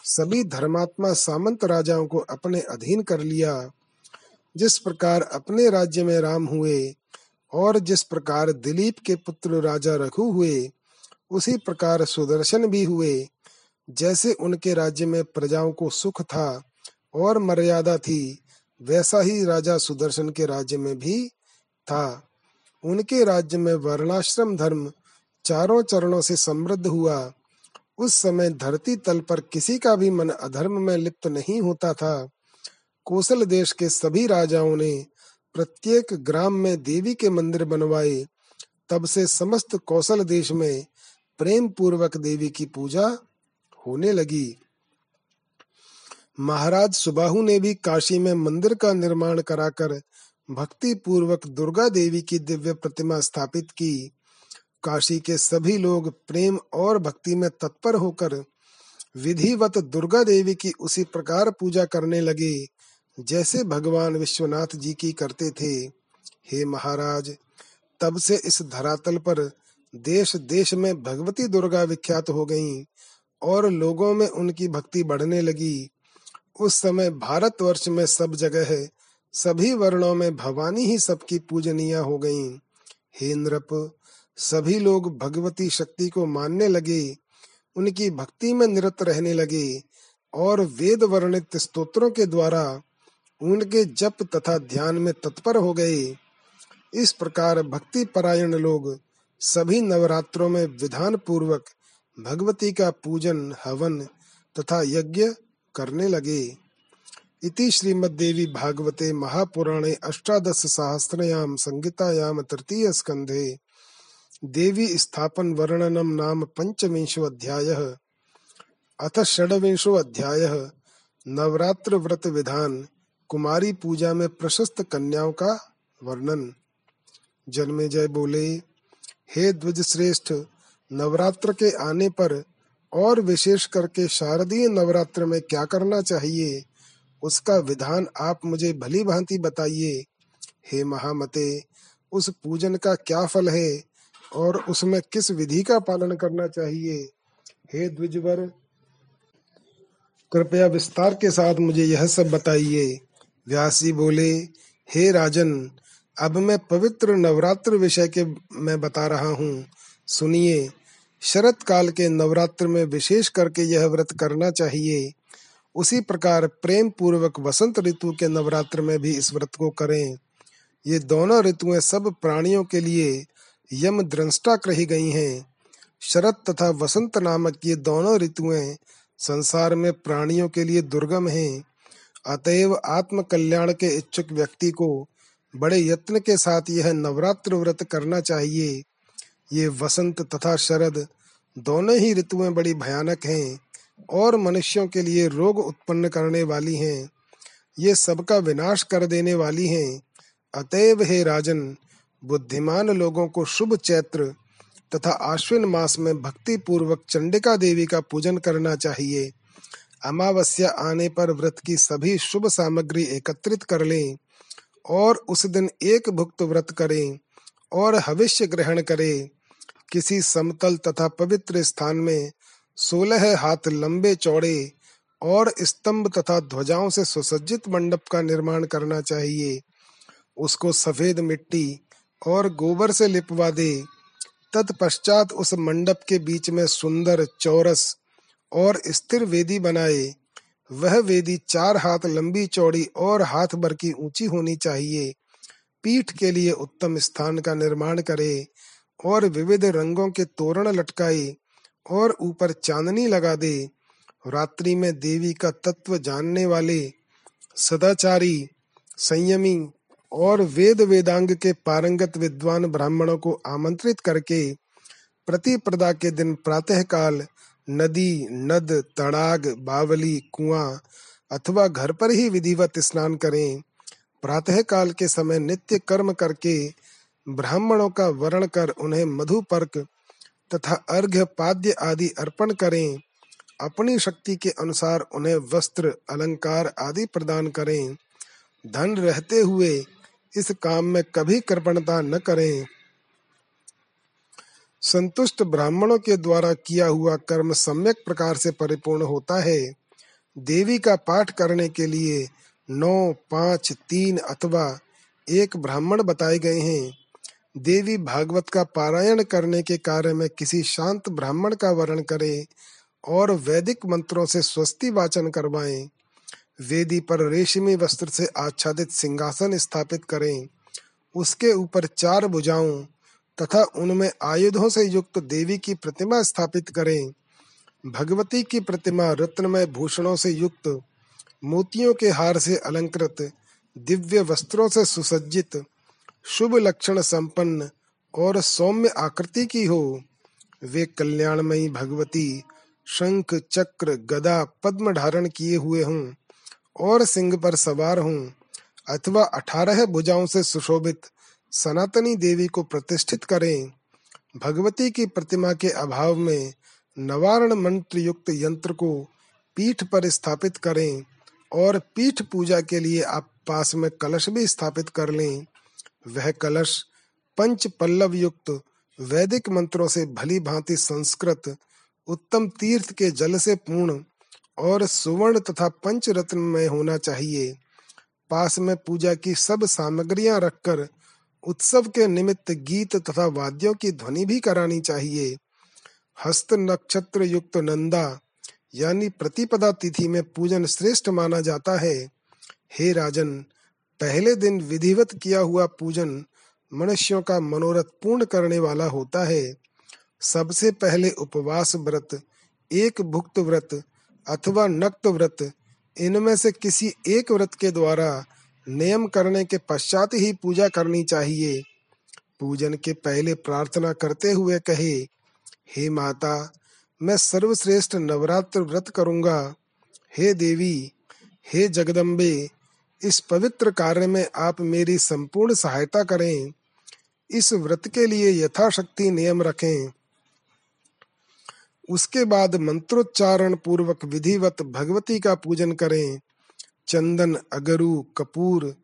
सभी धर्मात्मा सामंत राजाओं को अपने अधीन कर लिया जिस प्रकार अपने राज्य में राम हुए और जिस प्रकार दिलीप के पुत्र राजा रघु हुए, उसी प्रकार सुदर्शन भी हुए जैसे उनके राज्य में प्रजाओं को सुख था और मर्यादा थी, वैसा ही राजा सुदर्शन के राज्य में भी था। उनके राज्य में वर्णाश्रम धर्म चारों चरणों से समृद्ध हुआ। उस समय धरती तल पर किसी का भी मन अधर्म में लिप्त नहीं होता था। कौशल देश के सभी राजाओं ने प्रत्येक ग्राम में देवी के मंदिर बनवाए। तब से समस्त कौशल देश में प्रेम पूर्वक देवी की पूजा होने लगी। महाराज सुबाहु ने भी काशी में मंदिर का निर्माण कराकर भक्ति पूर्वक दुर्गा देवी की दिव्य प्रतिमा स्थापित की। काशी के सभी लोग प्रेम और भक्ति में तत्पर होकर विधिवत दुर्गा देवी की उसी प्रकार पूजा करने लगे, जैसे भगवान विश्वनाथ जी की करते थे। हे महाराज, तब से इस धरातल पर देश देश में भगवती दुर्गा विख्यात हो गईं। और लोगों में उनकी भक्ति बढ़ने लगी। उस समय भारतवर्ष में सब जगह है। सभी वर्णों में भवानी ही सबकी पूजनीय हो गईं। हे नृप, सभी लोग भगवती शक्ति को मानने लगे। उनकी भक्ति में निरत रहने लगे और वेद वर्णित स्तोत्रों के द्वारा उनके जप तथा ध्यान में तत्पर हो गए। इस प्रकार भक्ति परायण लोग सभी नवरात्रों में विधान पूर्वक भगवती का पूजन, हवन तथा यज्ञ करने लगे। इति श्रीमद्देवी भागवते महापुराणे अष्टादश सहस्रयाम संगीतायाम तृतीय स्कंधे देवी स्थापन वर्णनम नाम पंचविंशो अध्याय। अथ षडविंशो अध्याय। नवरात्र व्रत विधान। कुमारी पूजा में प्रशस्त कन्याओं का वर्णन। जन्मे जय बोले। हे द्विज श्रेष्ठ नवरात्र के आने पर और विशेष करके शारदीय नवरात्र में क्या करना चाहिए, उसका विधान आप मुझे भली भांति बताइए। हे महामते, उस पूजन का क्या फल है और उसमें किस विधि का पालन करना चाहिए? हे द्विजवर, कृपया विस्तार के साथ मुझे यह सब बताइए। व्यास बोले, हे राजन, अब मैं पवित्र नवरात्र विषय के मैं बता रहा हूँ। सुनिए शरत काल के नवरात्र में विशेष करके यह व्रत करना चाहिए। उसी प्रकार प्रेम पूर्वक वसंत ऋतु के नवरात्र में भी इस व्रत को करें। ये दोनों ऋतुएँ सब प्राणियों के लिए यम दृष्टा कही गई हैं। शरत तथा वसंत नामक ये दोनों ऋतुएँ संसार में प्राणियों के लिए दुर्गम हैं। अतएव आत्म कल्याण के इच्छुक व्यक्ति को बड़े यत्न के साथ यह नवरात्र व्रत करना चाहिए। ये वसंत तथा शरद दोनों ही ऋतुएँ बड़ी भयानक हैं और मनुष्यों के लिए रोग उत्पन्न करने वाली हैं। ये सबका विनाश कर देने वाली हैं। अतएव हे राजन, बुद्धिमान लोगों को शुभ चैत्र तथा आश्विन मास में भक्ति पूर्वक चंडिका देवी का पूजन करना चाहिए। अमावस्या आने पर व्रत की सभी शुभ सामग्री एकत्रित कर लें और उस दिन एक भुक्त व्रत करें और हविष्य ग्रहण करे। किसी समतल तथा पवित्र स्थान में सोलह हाथ लंबे चौड़े और स्तंभ तथा ध्वजाओं से सुसज्जित मंडप का निर्माण करना चाहिए। उसको सफ़ेद मिट्टी और गोबर से लिपवा दे। तत्पश्चात उस मंडप के बीच में सुंदर चौरस और स्थिर वेदी बनाए। वह वेदी चार हाथ लंबी चौड़ी और हाथ भर की ऊँची होनी चाहिए। पीठ के लिए उत्तम स्थान का निर्माण करे। और विविध रंगों के तोरण लटकाए और ऊपर चांदनी लगा दे। रात्रि में देवी का तत्व जानने वाले, सदाचारी, संयमी और वेद वेदांग के पारंगत विद्वान ब्राह्मणों को आमंत्रित करके प्रतिप्रदा के दिन प्रातः काल नदी, नद, तड़ाग, बावली, कुआँ अथवा घर पर ही विधिवत स्नान करें। प्रातः काल के समय नित्य कर्म करके ब्राह्मणों का वर्ण कर उन्हें मधुपर्क तथा अर्घ्य पाद्य आदि अर्पण करें। अपनी शक्ति के अनुसार उन्हें वस्त्र, अलंकार आदि प्रदान करें। धन रहते हुए इस काम में कभी कृपणता न करें। संतुष्ट ब्राह्मणों के द्वारा किया हुआ कर्म सम्यक प्रकार से परिपूर्ण होता है। देवी का पाठ करने के लिए नौ, पाँच, तीन अथवा एक ब्राह्मण बताए गए हैं। देवी भागवत का पारायण करने के कार्य में किसी शांत ब्राह्मण का वर्ण करे और वैदिक मंत्रों से स्वस्ति वाचन करवाएँ। वेदी पर रेशमी वस्त्र से आच्छादित सिंहासन स्थापित करें। उसके ऊपर चार भुजाओं तथा उनमें आयुधों से युक्त देवी की प्रतिमा स्थापित करें। भगवती की प्रतिमा रत्नमय भूषणों से युक्त, मोतियों के हार से अलंकृत, दिव्य वस्त्रों से सुसज्जित शुभ लक्षण संपन्न और सौम्य आकृति की हो। वे कल्याणमयी भगवती शंख, चक्र, गदा, पद्म धारण किए हुए हों और सिंह पर सवार हूँ अथवा अठारह भुजाओं से सुशोभित सनातनी देवी को प्रतिष्ठित करें। भगवती की प्रतिमा के अभाव में नवारण मंत्र युक्त यंत्र को पीठ पर स्थापित करें और पीठ पूजा के लिए आप पास में कलश भी स्थापित कर लें। वह कलश पंच पल्लव युक्त वैदिक मंत्रों से भली भांति संस्कृत, उत्तम तीर्थ के जल से पूर्ण और सुवर्ण तथा पंच रत्न में होना चाहिए। पास में पूजा की सब सामग्रियाँ रखकर उत्सव के निमित्त गीत तथा वाद्यों की ध्वनि भी करानी चाहिए। हस्त नक्षत्र युक्त नंदा, यानी प्रतिपदा तिथि में पूजन श्रेष्ठ माना जाता है। हे राजन पहले दिन विधिवत किया हुआ पूजन मनुष्यों का मनोरथ पूर्ण करने वाला होता है। सबसे पहले उपवास व्रत, एक भुक्त व्रत अथवा नक्त व्रत, इनमें से किसी एक व्रत के द्वारा नियम करने के पश्चात ही पूजा करनी चाहिए। पूजन के पहले प्रार्थना करते हुए कहे, हे माता, मैं सर्वश्रेष्ठ नवरात्र व्रत करूँगा। हे देवी, हे जगदम्बे इस पवित्र कार्य में आप मेरी संपूर्ण सहायता करें। इस व्रत के लिए यथाशक्ति नियम रखें। उसके बाद मंत्रोच्चारण पूर्वक विधिवत भगवती का पूजन करें। चंदन, अगरु, कपूर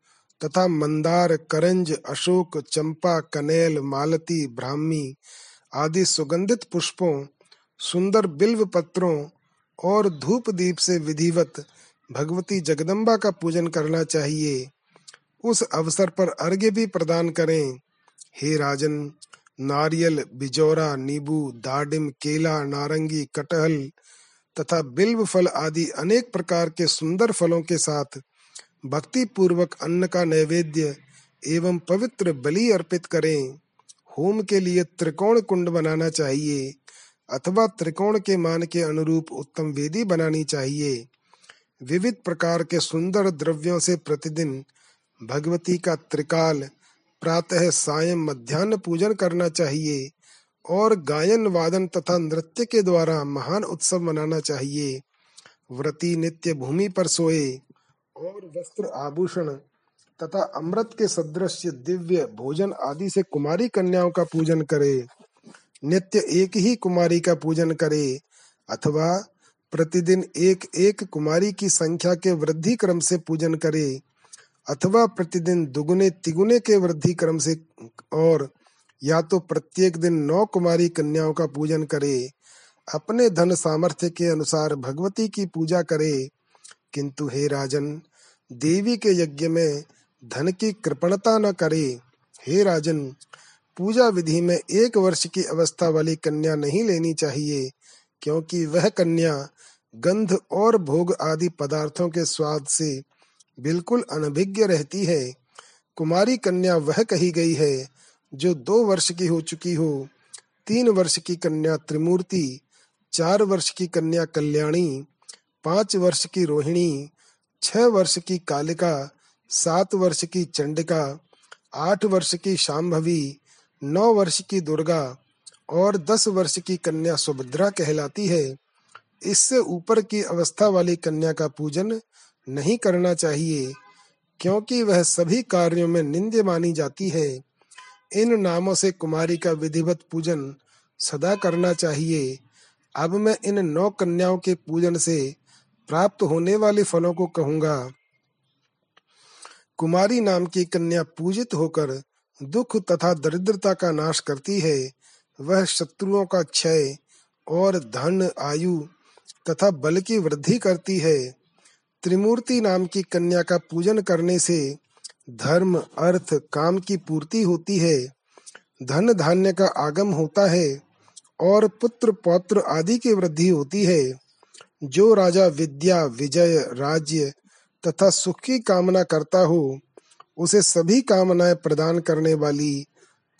तथा मंदार, करंज, अशोक, चंपा, कनेल, मालती, ब्राह्मी आदि सुगंधित पुष्पों, सुंदर बिल्व पत्रों और धूप दीप से विधिवत भगवती जगदम्बा का पूजन करना चाहिए। उस अवसर पर अर्घ्य भी प्रदान करें। हे राजन, नारियल, बिजौरा, नींबू, दाडिम, केला, नारंगी, कटहल तथा बिल्व फल आदि अनेक प्रकार के सुंदर फलों के साथ भक्ति पूर्वक अन्न का नैवेद्य एवं पवित्र बलि अर्पित करें। होम के लिए त्रिकोण कुंड बनाना चाहिए अथवा त्रिकोण के मान के अनुरूप उत्तम वेदी बनानी चाहिए। विविध प्रकार के सुंदर द्रव्यों से प्रतिदिन भगवती का त्रिकाल, प्रातः, सायं, मध्यान्ह पूजन करना चाहिए और गायन, वादन तथा नृत्य के द्वारा महान उत्सव मनाना चाहिए। व्रती नित्य भूमि पर सोए और वस्त्र आभूषण तथा अमृत के सदृश दिव्य भोजन आदि से कुमारी कन्याओं का पूजन करे। नित्य एक ही कुमारी का पूजन करे अथवा प्रतिदिन एक एक कुमारी की संख्या के वृद्धि क्रम से पूजन करे, अथवा प्रतिदिन दुगुने तिगुने के वृद्धि क्रम से, और या तो प्रत्येक दिन नौ कुमारी कन्याओं का पूजन करे, अपने धन सामर्थ्य के अनुसार भगवती की पूजा करे। किंतु हे राजन, देवी के यज्ञ में धन की कृपणता न करे। हे राजन, पूजा विधि में एक वर्ष की अवस्था वाली कन्या नहीं लेनी चाहिए। क्योंकि वह कन्या गंध और भोग आदि पदार्थों के स्वाद से बिल्कुल अनभिज्ञ रहती है। कुमारी कन्या वह कही गई है, जो दो वर्ष की हो चुकी हो, तीन वर्ष की कन्या त्रिमूर्ति, चार वर्ष की कन्या कल्याणी, पाँच वर्ष की रोहिणी, छह वर्ष की कालिका, सात वर्ष की चंडिका, आठ वर्ष की शाम्भवी नौ वर्ष की दुर्गा और दस वर्ष की कन्या सुभद्रा कहलाती है। इससे ऊपर की अवस्था वाली कन्या का पूजन नहीं करना चाहिए, क्योंकि वह सभी कार्यों में निंद्य मानी जाती है। इन नामों से कुमारी का विधिवत पूजन सदा करना चाहिए। अब मैं इन नौ कन्याओं के पूजन से प्राप्त होने वाले फलों को कहूँगा। कुमारी नाम की कन्या पूजित होकर दुख तथा दरिद्रता का नाश करती है। वह शत्रुओं का क्षय और धन, आयु तथा बल की वृद्धि करती है। त्रिमूर्ति नाम की कन्या का पूजन करने से धर्म, अर्थ, काम की पूर्ति होती है। धन धान्य का आगम होता है और पुत्र, पौत्र आदि की वृद्धि होती है। जो राजा विद्या, विजय, राज्य तथा सुख की कामना करता हो, उसे सभी कामनाएँ प्रदान करने वाली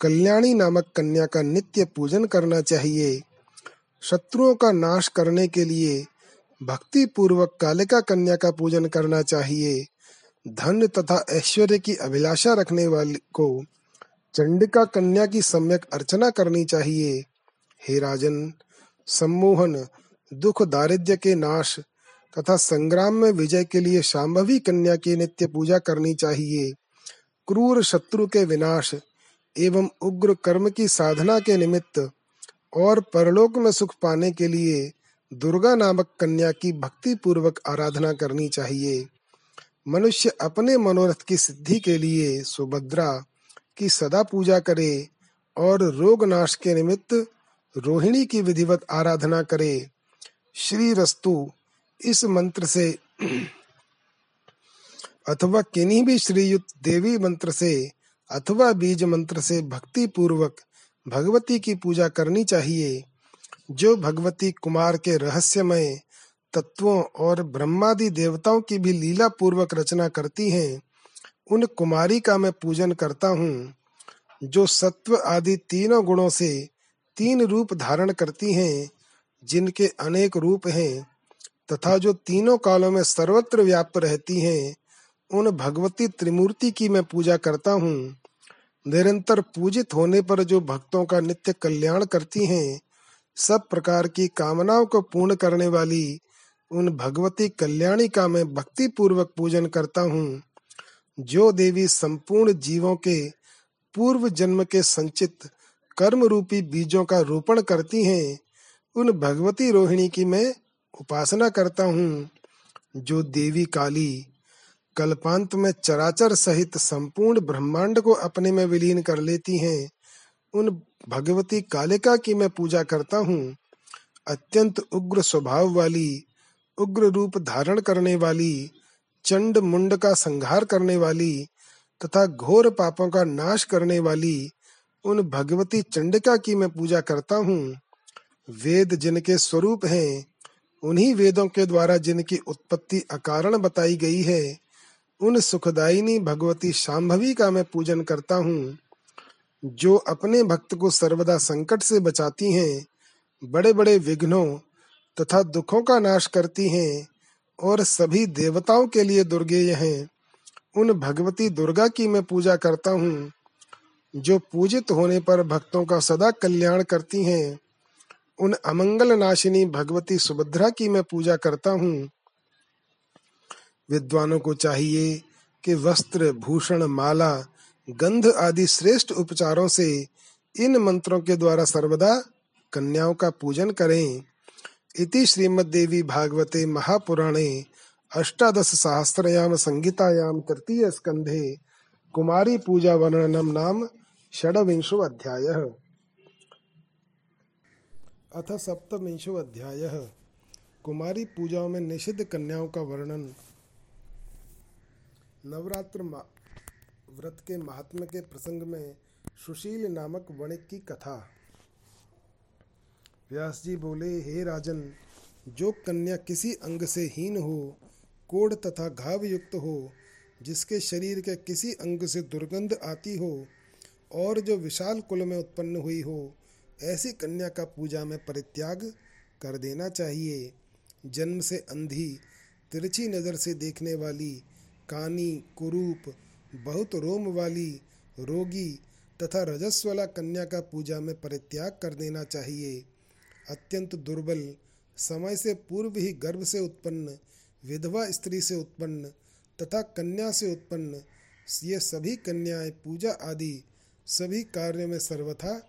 कल्याणी नामक कन्या का नित्य पूजन करना चाहिए। शत्रुओं का नाश करने के लिए भक्ति पूर्वक कालिका कन्या का पूजन करना चाहिए। धन तथा ऐश्वर्य की अभिलाषा रखने वाले को चंडिका कन्या की सम्यक अर्चना करनी चाहिए। हे राजन, सम्मोहन, दुख दारिद्र्य के नाश तथा संग्राम में विजय के लिए शाम्भवी कन्या की नित्य पूजा करनी चाहिए। क्रूर शत्रु के विनाश एवं उग्र कर्म की साधना के निमित्त और परलोक में सुख पाने के लिए दुर्गा नामक कन्या की भक्ति पूर्वक आराधना करनी चाहिए। मनुष्य अपने मनोरथ की सिद्धि के लिए सुभद्रा की सदा पूजा करे और रोग नाश के निमित्त रोहिणी की विधिवत आराधना करे। श्री रस्तु इस मंत्र से अथवा किन्हीं भी श्रीयुक्त देवी मंत्र से अथवा बीज मंत्र से भक्ति पूर्वक भगवती की पूजा करनी चाहिए। जो भगवती कुमार के रहस्यमय तत्वों और ब्रह्मादि देवताओं की भी लीला पूर्वक रचना करती हैं, उन कुमारी का मैं पूजन करता हूँ, जो सत्व आदि तीनों गुणों से तीन रूप धारण करती हैं, जिनके अनेक रूप हैं, तथा जो तीनों कालों में सर्वत्र व्याप्त रहती हैं, उन भगवती त्रिमूर्ति की मैं पूजा करता हूँ। निरंतर पूजित होने पर जो भक्तों का नित्य कल्याण करती हैं, सब प्रकार की कामनाओं को पूर्ण करने वाली उन भगवती कल्याणी का मैं भक्ति पूर्वक पूजन करता हूँ, जो देवी संपूर्ण जीवों के पूर्व जन्म के संचित कर्म रूपी बीजों का रोपण करती हैं, उन भगवती रोहिणी की मैं उपासना करता हूँ, जो देवी काली कल्पांत में चराचर सहित संपूर्ण ब्रह्मांड को अपने में विलीन कर लेती हैं। उन भगवती कालिका की मैं पूजा करता हूँ। अत्यंत उग्र स्वभाव वाली, उग्र रूप धारण करने वाली, चंड मुंड का संहार करने वाली तथा घोर पापों का नाश करने वाली उन भगवती चंडिका की मैं पूजा करता हूँ। वेद जिनके स्वरूप हैं, उन्हीं वेदों के द्वारा जिनकी उत्पत्ति अकारण बताई गई है उन सुखदायिनी भगवती शाम्भवी का मैं पूजन करता हूँ, जो अपने भक्त को सर्वदा संकट से बचाती हैं बड़े बड़े विघ्नों तथा दुखों का नाश करती हैं और सभी देवताओं के लिए दुर्गेय हैं। उन भगवती दुर्गा की मैं पूजा करता हूँ, जो पूजित होने पर भक्तों का सदा कल्याण करती हैं। उन अमंगल नाशिनी भगवती सुभद्रा की मैं पूजा करता हूँ विद्वानों को चाहिए कि वस्त्र, भूषण, माला, गंध आदि श्रेष्ठ उपचारों से इन मंत्रों के द्वारा सर्वदा कन्याओं का पूजन करें। इति श्रीमद्देवी भागवते महापुराणे अष्टादश सहस्रयाम संगीतायाम तृतीय स्कंधे कुमारी पूजा वर्णनम नाम षड्विंशो अध्याय। अथ सप्तविंशो अध्याय। कुमारी पूजाओं में निषिद्ध कन्याओं का वर्णन नवरात्र व्रत के महात्म के प्रसंग में सुशील नामक वणिक की कथा। व्यास जी बोले, हे राजन, जो कन्या किसी अंग से हीन हो, कोढ़ तथा घाव युक्त हो, जिसके शरीर के किसी अंग से दुर्गंध आती हो, और जो विशाल कुल में उत्पन्न हुई हो, ऐसी कन्या का पूजा में परित्याग कर देना चाहिए। जन्म से अंधी, तिरछी नज़र से देखने वाली कानी, कुरूप, बहुत रोम वाली रोगी तथा रजस्वला कन्या का पूजा में परित्याग कर देना चाहिए। अत्यंत दुर्बल, समय से पूर्व ही गर्भ से उत्पन्न, विधवा स्त्री से उत्पन्न तथा कन्या से उत्पन्न, ये सभी कन्याएँ, पूजा आदि सभी कार्यों में सर्वथा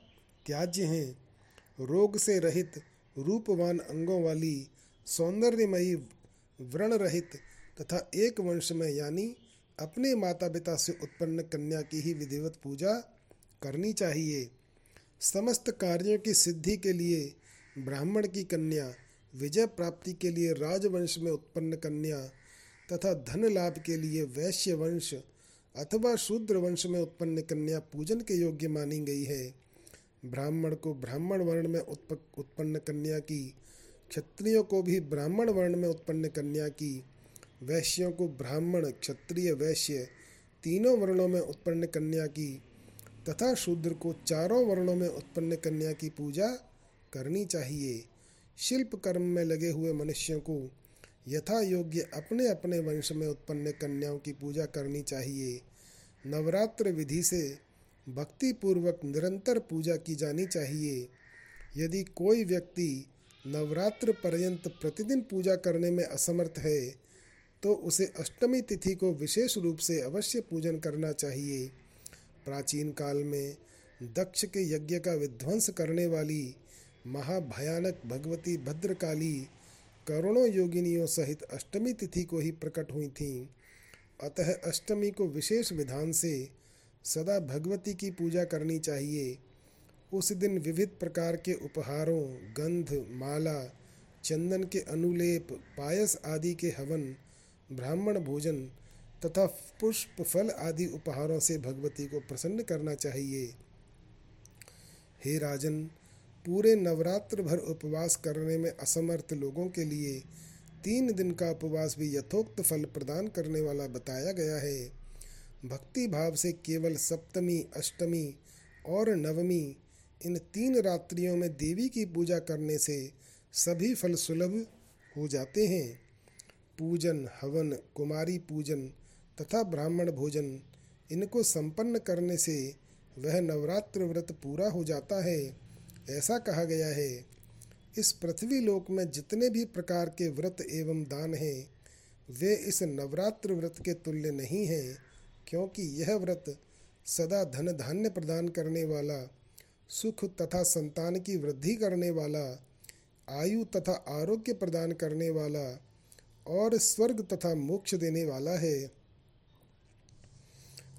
त्याज्य हैं। रोग से रहित रूपवान अंगों वाली सौंदर्यमयी व्रण रहित तथा एक वंश में यानी अपने माता पिता से उत्पन्न कन्या की ही विधिवत पूजा करनी चाहिए। समस्त कार्यों की सिद्धि के लिए ब्राह्मण की कन्या, विजय प्राप्ति के लिए राजवंश में उत्पन्न कन्या तथा धन लाभ के लिए वैश्य वंश अथवा शूद्र वंश में उत्पन्न कन्या पूजन के योग्य मानी गई है। ब्राह्मण को ब्राह्मण वर्ण में उत्पन्न कन्या की, क्षत्रियों को भी ब्राह्मण वर्ण में उत्पन्न कन्या की वैश्यों को ब्राह्मण, क्षत्रिय, वैश्य तीनों वर्णों में उत्पन्न कन्या की तथा शूद्र को चारों वर्णों में उत्पन्न कन्या की पूजा करनी चाहिए। शिल्प कर्म में लगे हुए मनुष्यों को यथा योग्य अपने अपने वंश में उत्पन्न कन्याओं की पूजा करनी चाहिए। नवरात्र विधि से भक्ति पूर्वक निरंतर पूजा की जानी चाहिए। यदि कोई व्यक्ति नवरात्र पर्यंत प्रतिदिन पूजा करने में असमर्थ है तो उसे अष्टमी तिथि को विशेष रूप से अवश्य पूजन करना चाहिए। प्राचीन काल में दक्ष के यज्ञ का विध्वंस करने वाली महाभयानक भगवती भद्रकाली करोड़ों योगिनियों सहित अष्टमी तिथि को ही प्रकट हुई थीं। अतः अष्टमी को विशेष विधान से सदा भगवती की पूजा करनी चाहिए। उस दिन विविध प्रकार के उपहारों, गंध, माला, चंदन के अनुलेप, पायस आदि के हवन ब्राह्मण भोजन तथा पुष्प फल आदि उपहारों से भगवती को प्रसन्न करना चाहिए। हे राजन, पूरे नवरात्र भर उपवास करने में असमर्थ लोगों के लिए तीन दिन का उपवास भी यथोक्त फल प्रदान करने वाला बताया गया है। भक्ति भाव से केवल सप्तमी, अष्टमी और नवमी, इन तीन रात्रियों में देवी की पूजा करने से सभी फल सुलभ हो जाते हैं। पूजन, हवन, कुमारी पूजन तथा ब्राह्मण भोजन, इनको संपन्न करने से वह नवरात्र व्रत पूरा हो जाता है, ऐसा कहा गया है। इस पृथ्वी लोक में जितने भी प्रकार के व्रत एवं दान हैं, वे इस नवरात्र व्रत के तुल्य नहीं हैं, क्योंकि यह व्रत सदा धन धान्य प्रदान करने वाला, सुख तथा संतान की वृद्धि करने वाला, आयु तथा आरोग्य प्रदान करने वाला और स्वर्ग तथा मोक्ष देने वाला है।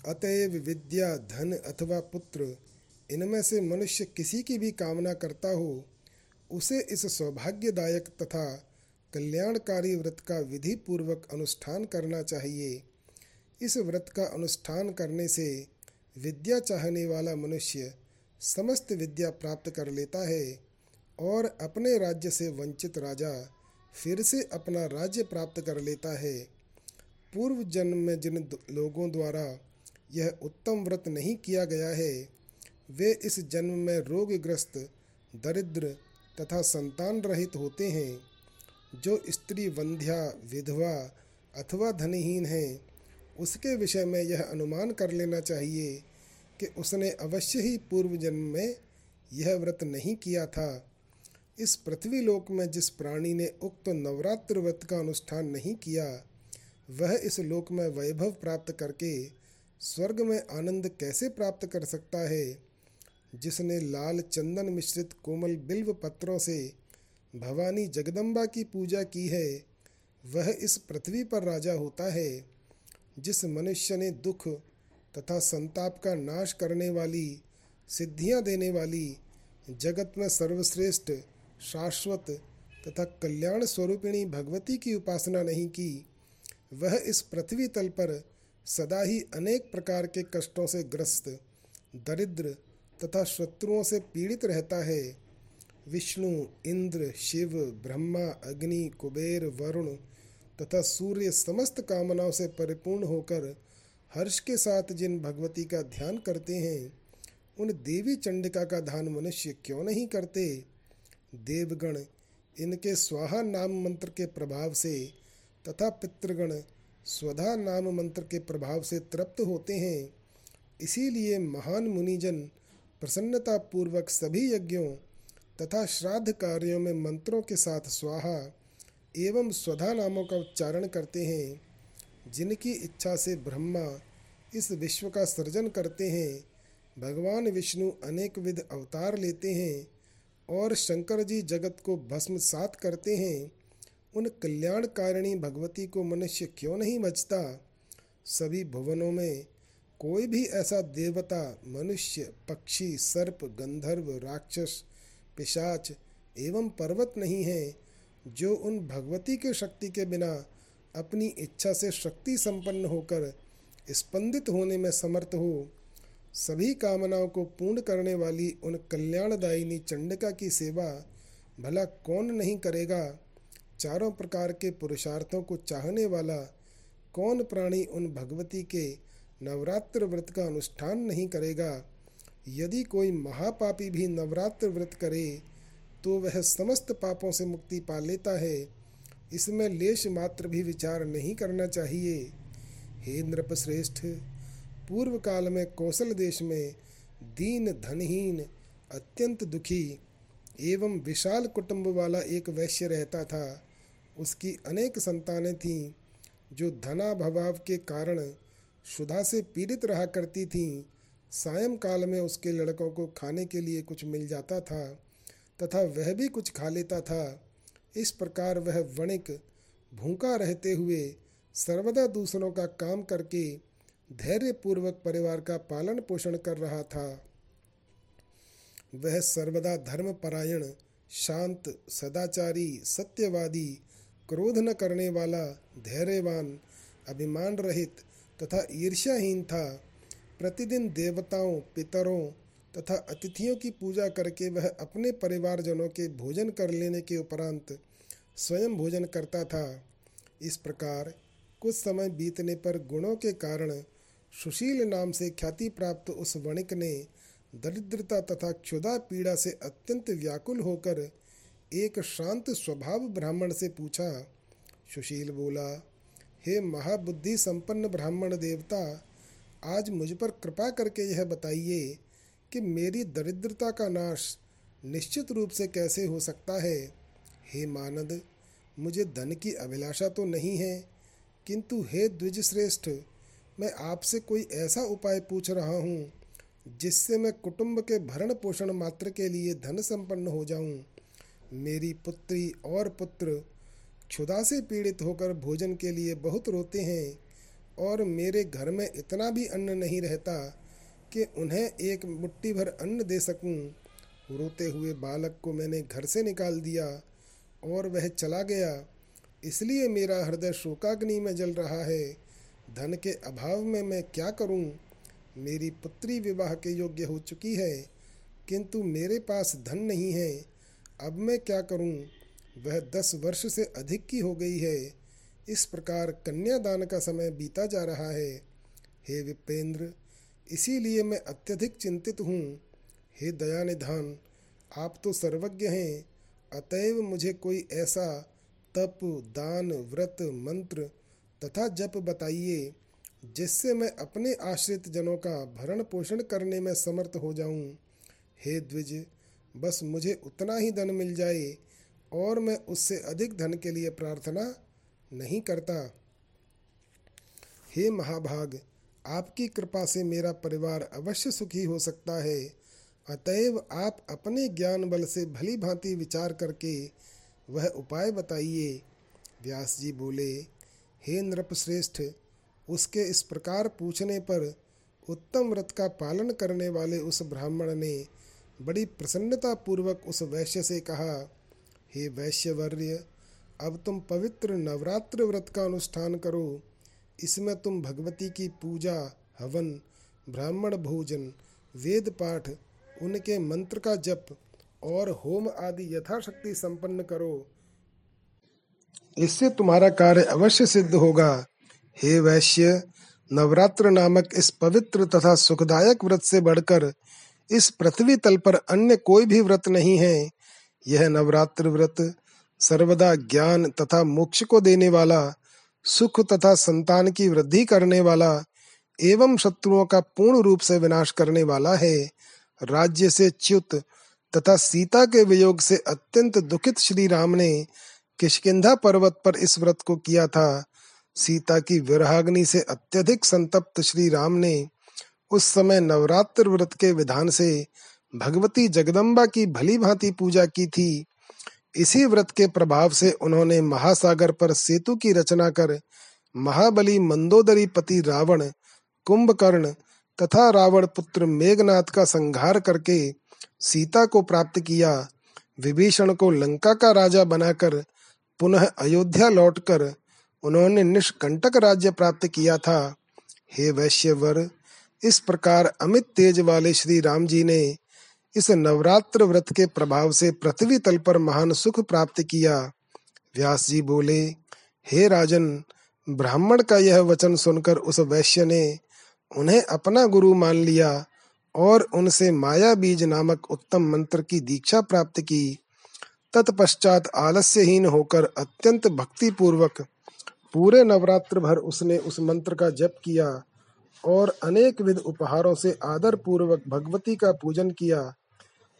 अतएव विद्या, धन अथवा पुत्र, इनमें से मनुष्य किसी की भी कामना करता हो, उसे इस सौभाग्यदायक तथा कल्याणकारी व्रत का विधि पूर्वक अनुष्ठान करना चाहिए। इस व्रत का अनुष्ठान करने से विद्या चाहने वाला मनुष्य समस्त विद्या प्राप्त कर लेता है और अपने राज्य से वंचित राजा फिर से अपना राज्य प्राप्त कर लेता है। पूर्व जन्म में जिन लोगों द्वारा यह उत्तम व्रत नहीं किया गया है, वे इस जन्म में रोगग्रस्त, दरिद्र तथा संतान रहित होते हैं। जो स्त्री, वंध्या, विधवा अथवा धनहीन है, उसके विषय में यह अनुमान कर लेना चाहिए कि उसने अवश्य ही पूर्व जन्म में यह व्रत नहीं किया था। इस पृथ्वी लोक में जिस प्राणी ने उक्त नवरात्र व्रत का अनुष्ठान नहीं किया, वह इस लोक में वैभव प्राप्त करके स्वर्ग में आनंद कैसे प्राप्त कर सकता है? जिसने लाल चंदन मिश्रित कोमल बिल्व पत्रों से भवानी जगदम्बा की पूजा की है, वह इस पृथ्वी पर राजा होता है, जिस मनुष्य ने दुख तथा संताप का नाश करने वाली, सिद्धियाँ देने वाली, जगत में सर्वश्रेष्ठ शाश्वत तथा कल्याण स्वरूपिणी भगवती की उपासना नहीं की, वह इस पृथ्वी तल पर सदा ही अनेक प्रकार के कष्टों से ग्रस्त, दरिद्र तथा शत्रुओं से पीड़ित रहता है। विष्णु, इंद्र, शिव, ब्रह्मा, अग्नि, कुबेर, वरुण तथा सूर्य समस्त कामनाओं से परिपूर्ण होकर हर्ष के साथ जिन भगवती का ध्यान करते हैं, उन देवी चंडिका का ध्यान मनुष्य क्यों नहीं करते? देवगण, इनके स्वाहा नाम मंत्र के प्रभाव से तथा पितृगण स्वधा नाम मंत्र के प्रभाव से तृप्त होते हैं। इसीलिए महान मुनिजन प्रसन्नता पूर्वक सभी यज्ञों तथा श्राद्ध कार्यों में मंत्रों के साथ स्वाहा एवं स्वधा नामों का उच्चारण करते हैं। जिनकी इच्छा से ब्रह्मा इस विश्व का सृजन करते हैं, भगवान विष्णु अनेक विध अवतार लेते हैं। और शंकर जी जगत को भस्म सात करते हैं, उन कल्याणकारिणी भगवती को मनुष्य क्यों नहीं बचता सभी भुवनों में कोई भी ऐसा देवता, मनुष्य, पक्षी, सर्प, गंधर्व, राक्षस, पिशाच एवं पर्वत नहीं है, जो उन भगवती के शक्ति के बिना अपनी इच्छा से शक्ति संपन्न होकर स्पंदित होने में समर्थ हो। सभी कामनाओं को पूर्ण करने वाली उन कल्याणदायिनी चंडिका की सेवा भला कौन नहीं करेगा? चारों प्रकार के पुरुषार्थों को चाहने वाला कौन प्राणी उन भगवती के नवरात्र व्रत का अनुष्ठान नहीं करेगा? यदि कोई महापापी भी नवरात्र व्रत करे तो वह समस्त पापों से मुक्ति पा लेता है। इसमें लेश मात्र भी विचार नहीं करना चाहिए। हे नृपश्रेष्ठ पूर्व काल में कौशल देश में दीन धनहीन, अत्यंत दुखी एवं विशाल कुटुंब वाला एक वैश्य रहता था। उसकी अनेक संतानें थीं, जो धनाभाव के कारण शुदा से पीड़ित रहा करती थीं। सायंकाल में उसके लड़कों को खाने के लिए कुछ मिल जाता था तथा वह भी कुछ खा लेता था। इस प्रकार वह वणिक, भूखा रहते हुए सर्वदा दूसरों का काम करके धैर्यपूर्वक परिवार का पालन पोषण कर रहा था। वह सर्वदा धर्मपरायण, शांत, सदाचारी, सत्यवादी, क्रोध न करने वाला, धैर्यवान, अभिमान रहित तथा ईर्ष्याहीन था। प्रतिदिन देवताओं, पितरों तथा अतिथियों की पूजा करके वह अपने परिवारजनों के भोजन कर लेने के उपरांत स्वयं भोजन करता था। इस प्रकार कुछ समय बीतने पर गुणों के कारण सुशील नाम से ख्याति प्राप्त उस वणिक ने दरिद्रता तथा क्षुदा पीड़ा से अत्यंत व्याकुल होकर एक शांत स्वभाव ब्राह्मण से पूछा, सुशील बोला, हे महाबुद्धि संपन्न ब्राह्मण देवता, आज मुझ पर कृपा करके यह बताइए कि मेरी दरिद्रता का नाश निश्चित रूप से कैसे हो सकता है। हे मानद, मुझे धन की अभिलाषा तो नहीं है, किंतु हे द्विजश्रेष्ठ श्रेष्ठ मैं आपसे कोई ऐसा उपाय पूछ रहा हूँ, जिससे मैं कुटुंब के भरण पोषण मात्र के लिए धन संपन्न हो जाऊँ? मेरी पुत्री और पुत्र क्षुदा से पीड़ित होकर भोजन के लिए बहुत रोते हैं और मेरे घर में इतना भी अन्न नहीं रहता कि उन्हें एक मुट्ठी भर अन्न दे सकूँ। रोते हुए बालक को मैंने घर से निकाल दिया और वह चला गया। इसलिए मेरा हृदय शोकाग्नि में जल रहा है। धन के अभाव में मैं क्या करूँ? मेरी पुत्री विवाह के योग्य हो चुकी है, किंतु मेरे पास धन नहीं है। अब मैं क्या करूँ? वह दस वर्ष से अधिक की हो गई है। इस प्रकार कन्यादान का समय बीता जा रहा है। हे विपेंद्र, इसीलिए मैं अत्यधिक चिंतित हूँ। हे दयानिधान, आप तो सर्वज्ञ हैं। अतएव मुझे कोई ऐसा तप, दान, व्रत, मंत्र तथा जप बताइए, जिससे मैं अपने आश्रित जनों का भरण पोषण करने में समर्थ हो जाऊँ। हे द्विज, बस मुझे उतना ही धन मिल जाए, और मैं उससे अधिक धन के लिए प्रार्थना नहीं करता। हे महाभाग, आपकी कृपा से मेरा परिवार अवश्य सुखी हो सकता है। अतएव आप अपने ज्ञान बल से भली भांति विचार करके वह उपाय बताइए। व्यास जी बोले हे नृपश्रेष्ठ, उसके इस प्रकार पूछने पर उत्तम व्रत का पालन करने वाले उस ब्राह्मण ने बड़ी प्रसन्नता पूर्वक उस वैश्य से कहा, हे वैश्यवर्य, अब तुम पवित्र नवरात्र व्रत का अनुष्ठान करो। इसमें तुम भगवती की पूजा, हवन, ब्राह्मण भोजन, वेद पाठ, उनके मंत्र का जप और होम आदि यथाशक्ति संपन्न करो। इससे तुम्हारा कार्य अवश्य सिद्ध होगा। हे वैश्य, नवरात्र नामक इस पवित्र तथा सुखदायक व्रत से बढ़कर इस पृथ्वी तल पर अन्य कोई भी व्रत नहीं है। यह नवरात्र व्रत सर्वदा ज्ञान तथा मोक्ष को देने वाला, सुख तथा संतान की वृद्धि करने वाला एवं शत्रुओं का पूर्ण रूप से विनाश करने वाला है। राज्य से च्युत तथा सीता के वियोग से अत्यंत दुखित श्री राम ने किशकिंधा पर्वत पर इस व्रत को किया था। सीता की विरहाग्नि से अत्यधिक संतप्त श्री राम ने उस समय नवरात्र व्रत के विधान से भगवती जगदम्बा की भली भांति पूजा की थी। इसी व्रत के प्रभाव से उन्होंने महासागर पर सेतु की रचना कर महाबली मंदोदरी पति रावण, कुंभकर्ण तथा रावण पुत्र मेघनाथ का संहार करके सीता को प्राप्त किया। विभीषण को लंका का राजा बनाकर पुनः अयोध्या लौटकर उन्होंने निष्कंटक राज्य प्राप्त किया था। हे वैश्यवर, इस प्रकार अमित तेज वाले श्री राम जी ने इस नवरात्र व्रत के प्रभाव से पृथ्वी तल पर महान सुख प्राप्त किया। व्यास जी बोले, हे राजन, ब्राह्मण का यह वचन सुनकर उस वैश्य ने उन्हें अपना गुरु मान लिया और उनसे माया बीज नामक उत्तम मंत्र की दीक्षा प्राप्त की। तत्पश्चात आलस्यहीन होकर अत्यंत भक्ति पूर्वक पूरे नवरात्र भर उसने उस मंत्र का जप किया और अनेक विध उपहारों से आदर पूर्वक भगवती का पूजन किया।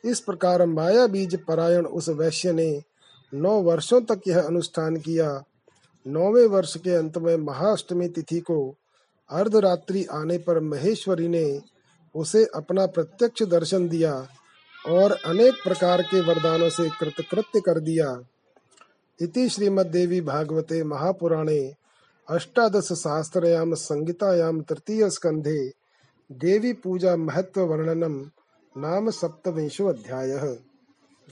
इस प्रकार माया बीज परायण उस वैश्य ने नौ वर्षों तक यह अनुष्ठान किया। नौवे वर्ष के अंत में महाअष्टमी तिथि को अर्धरात्रि आने पर महेश्वरी ने उसे अपना प्रत्यक्ष दर्शन दिया। और अनेक प्रकार के वरदानों से कृतकृत्य कर दिया। इति श्रीमद्देवी भागवते महापुराणे अष्टादश शास्त्रयाम, संहितायाम, तृतीय स्कंधे देवी पूजा महत्व वर्णनम नाम सप्तविंशो अध्याय।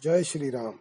जय श्री राम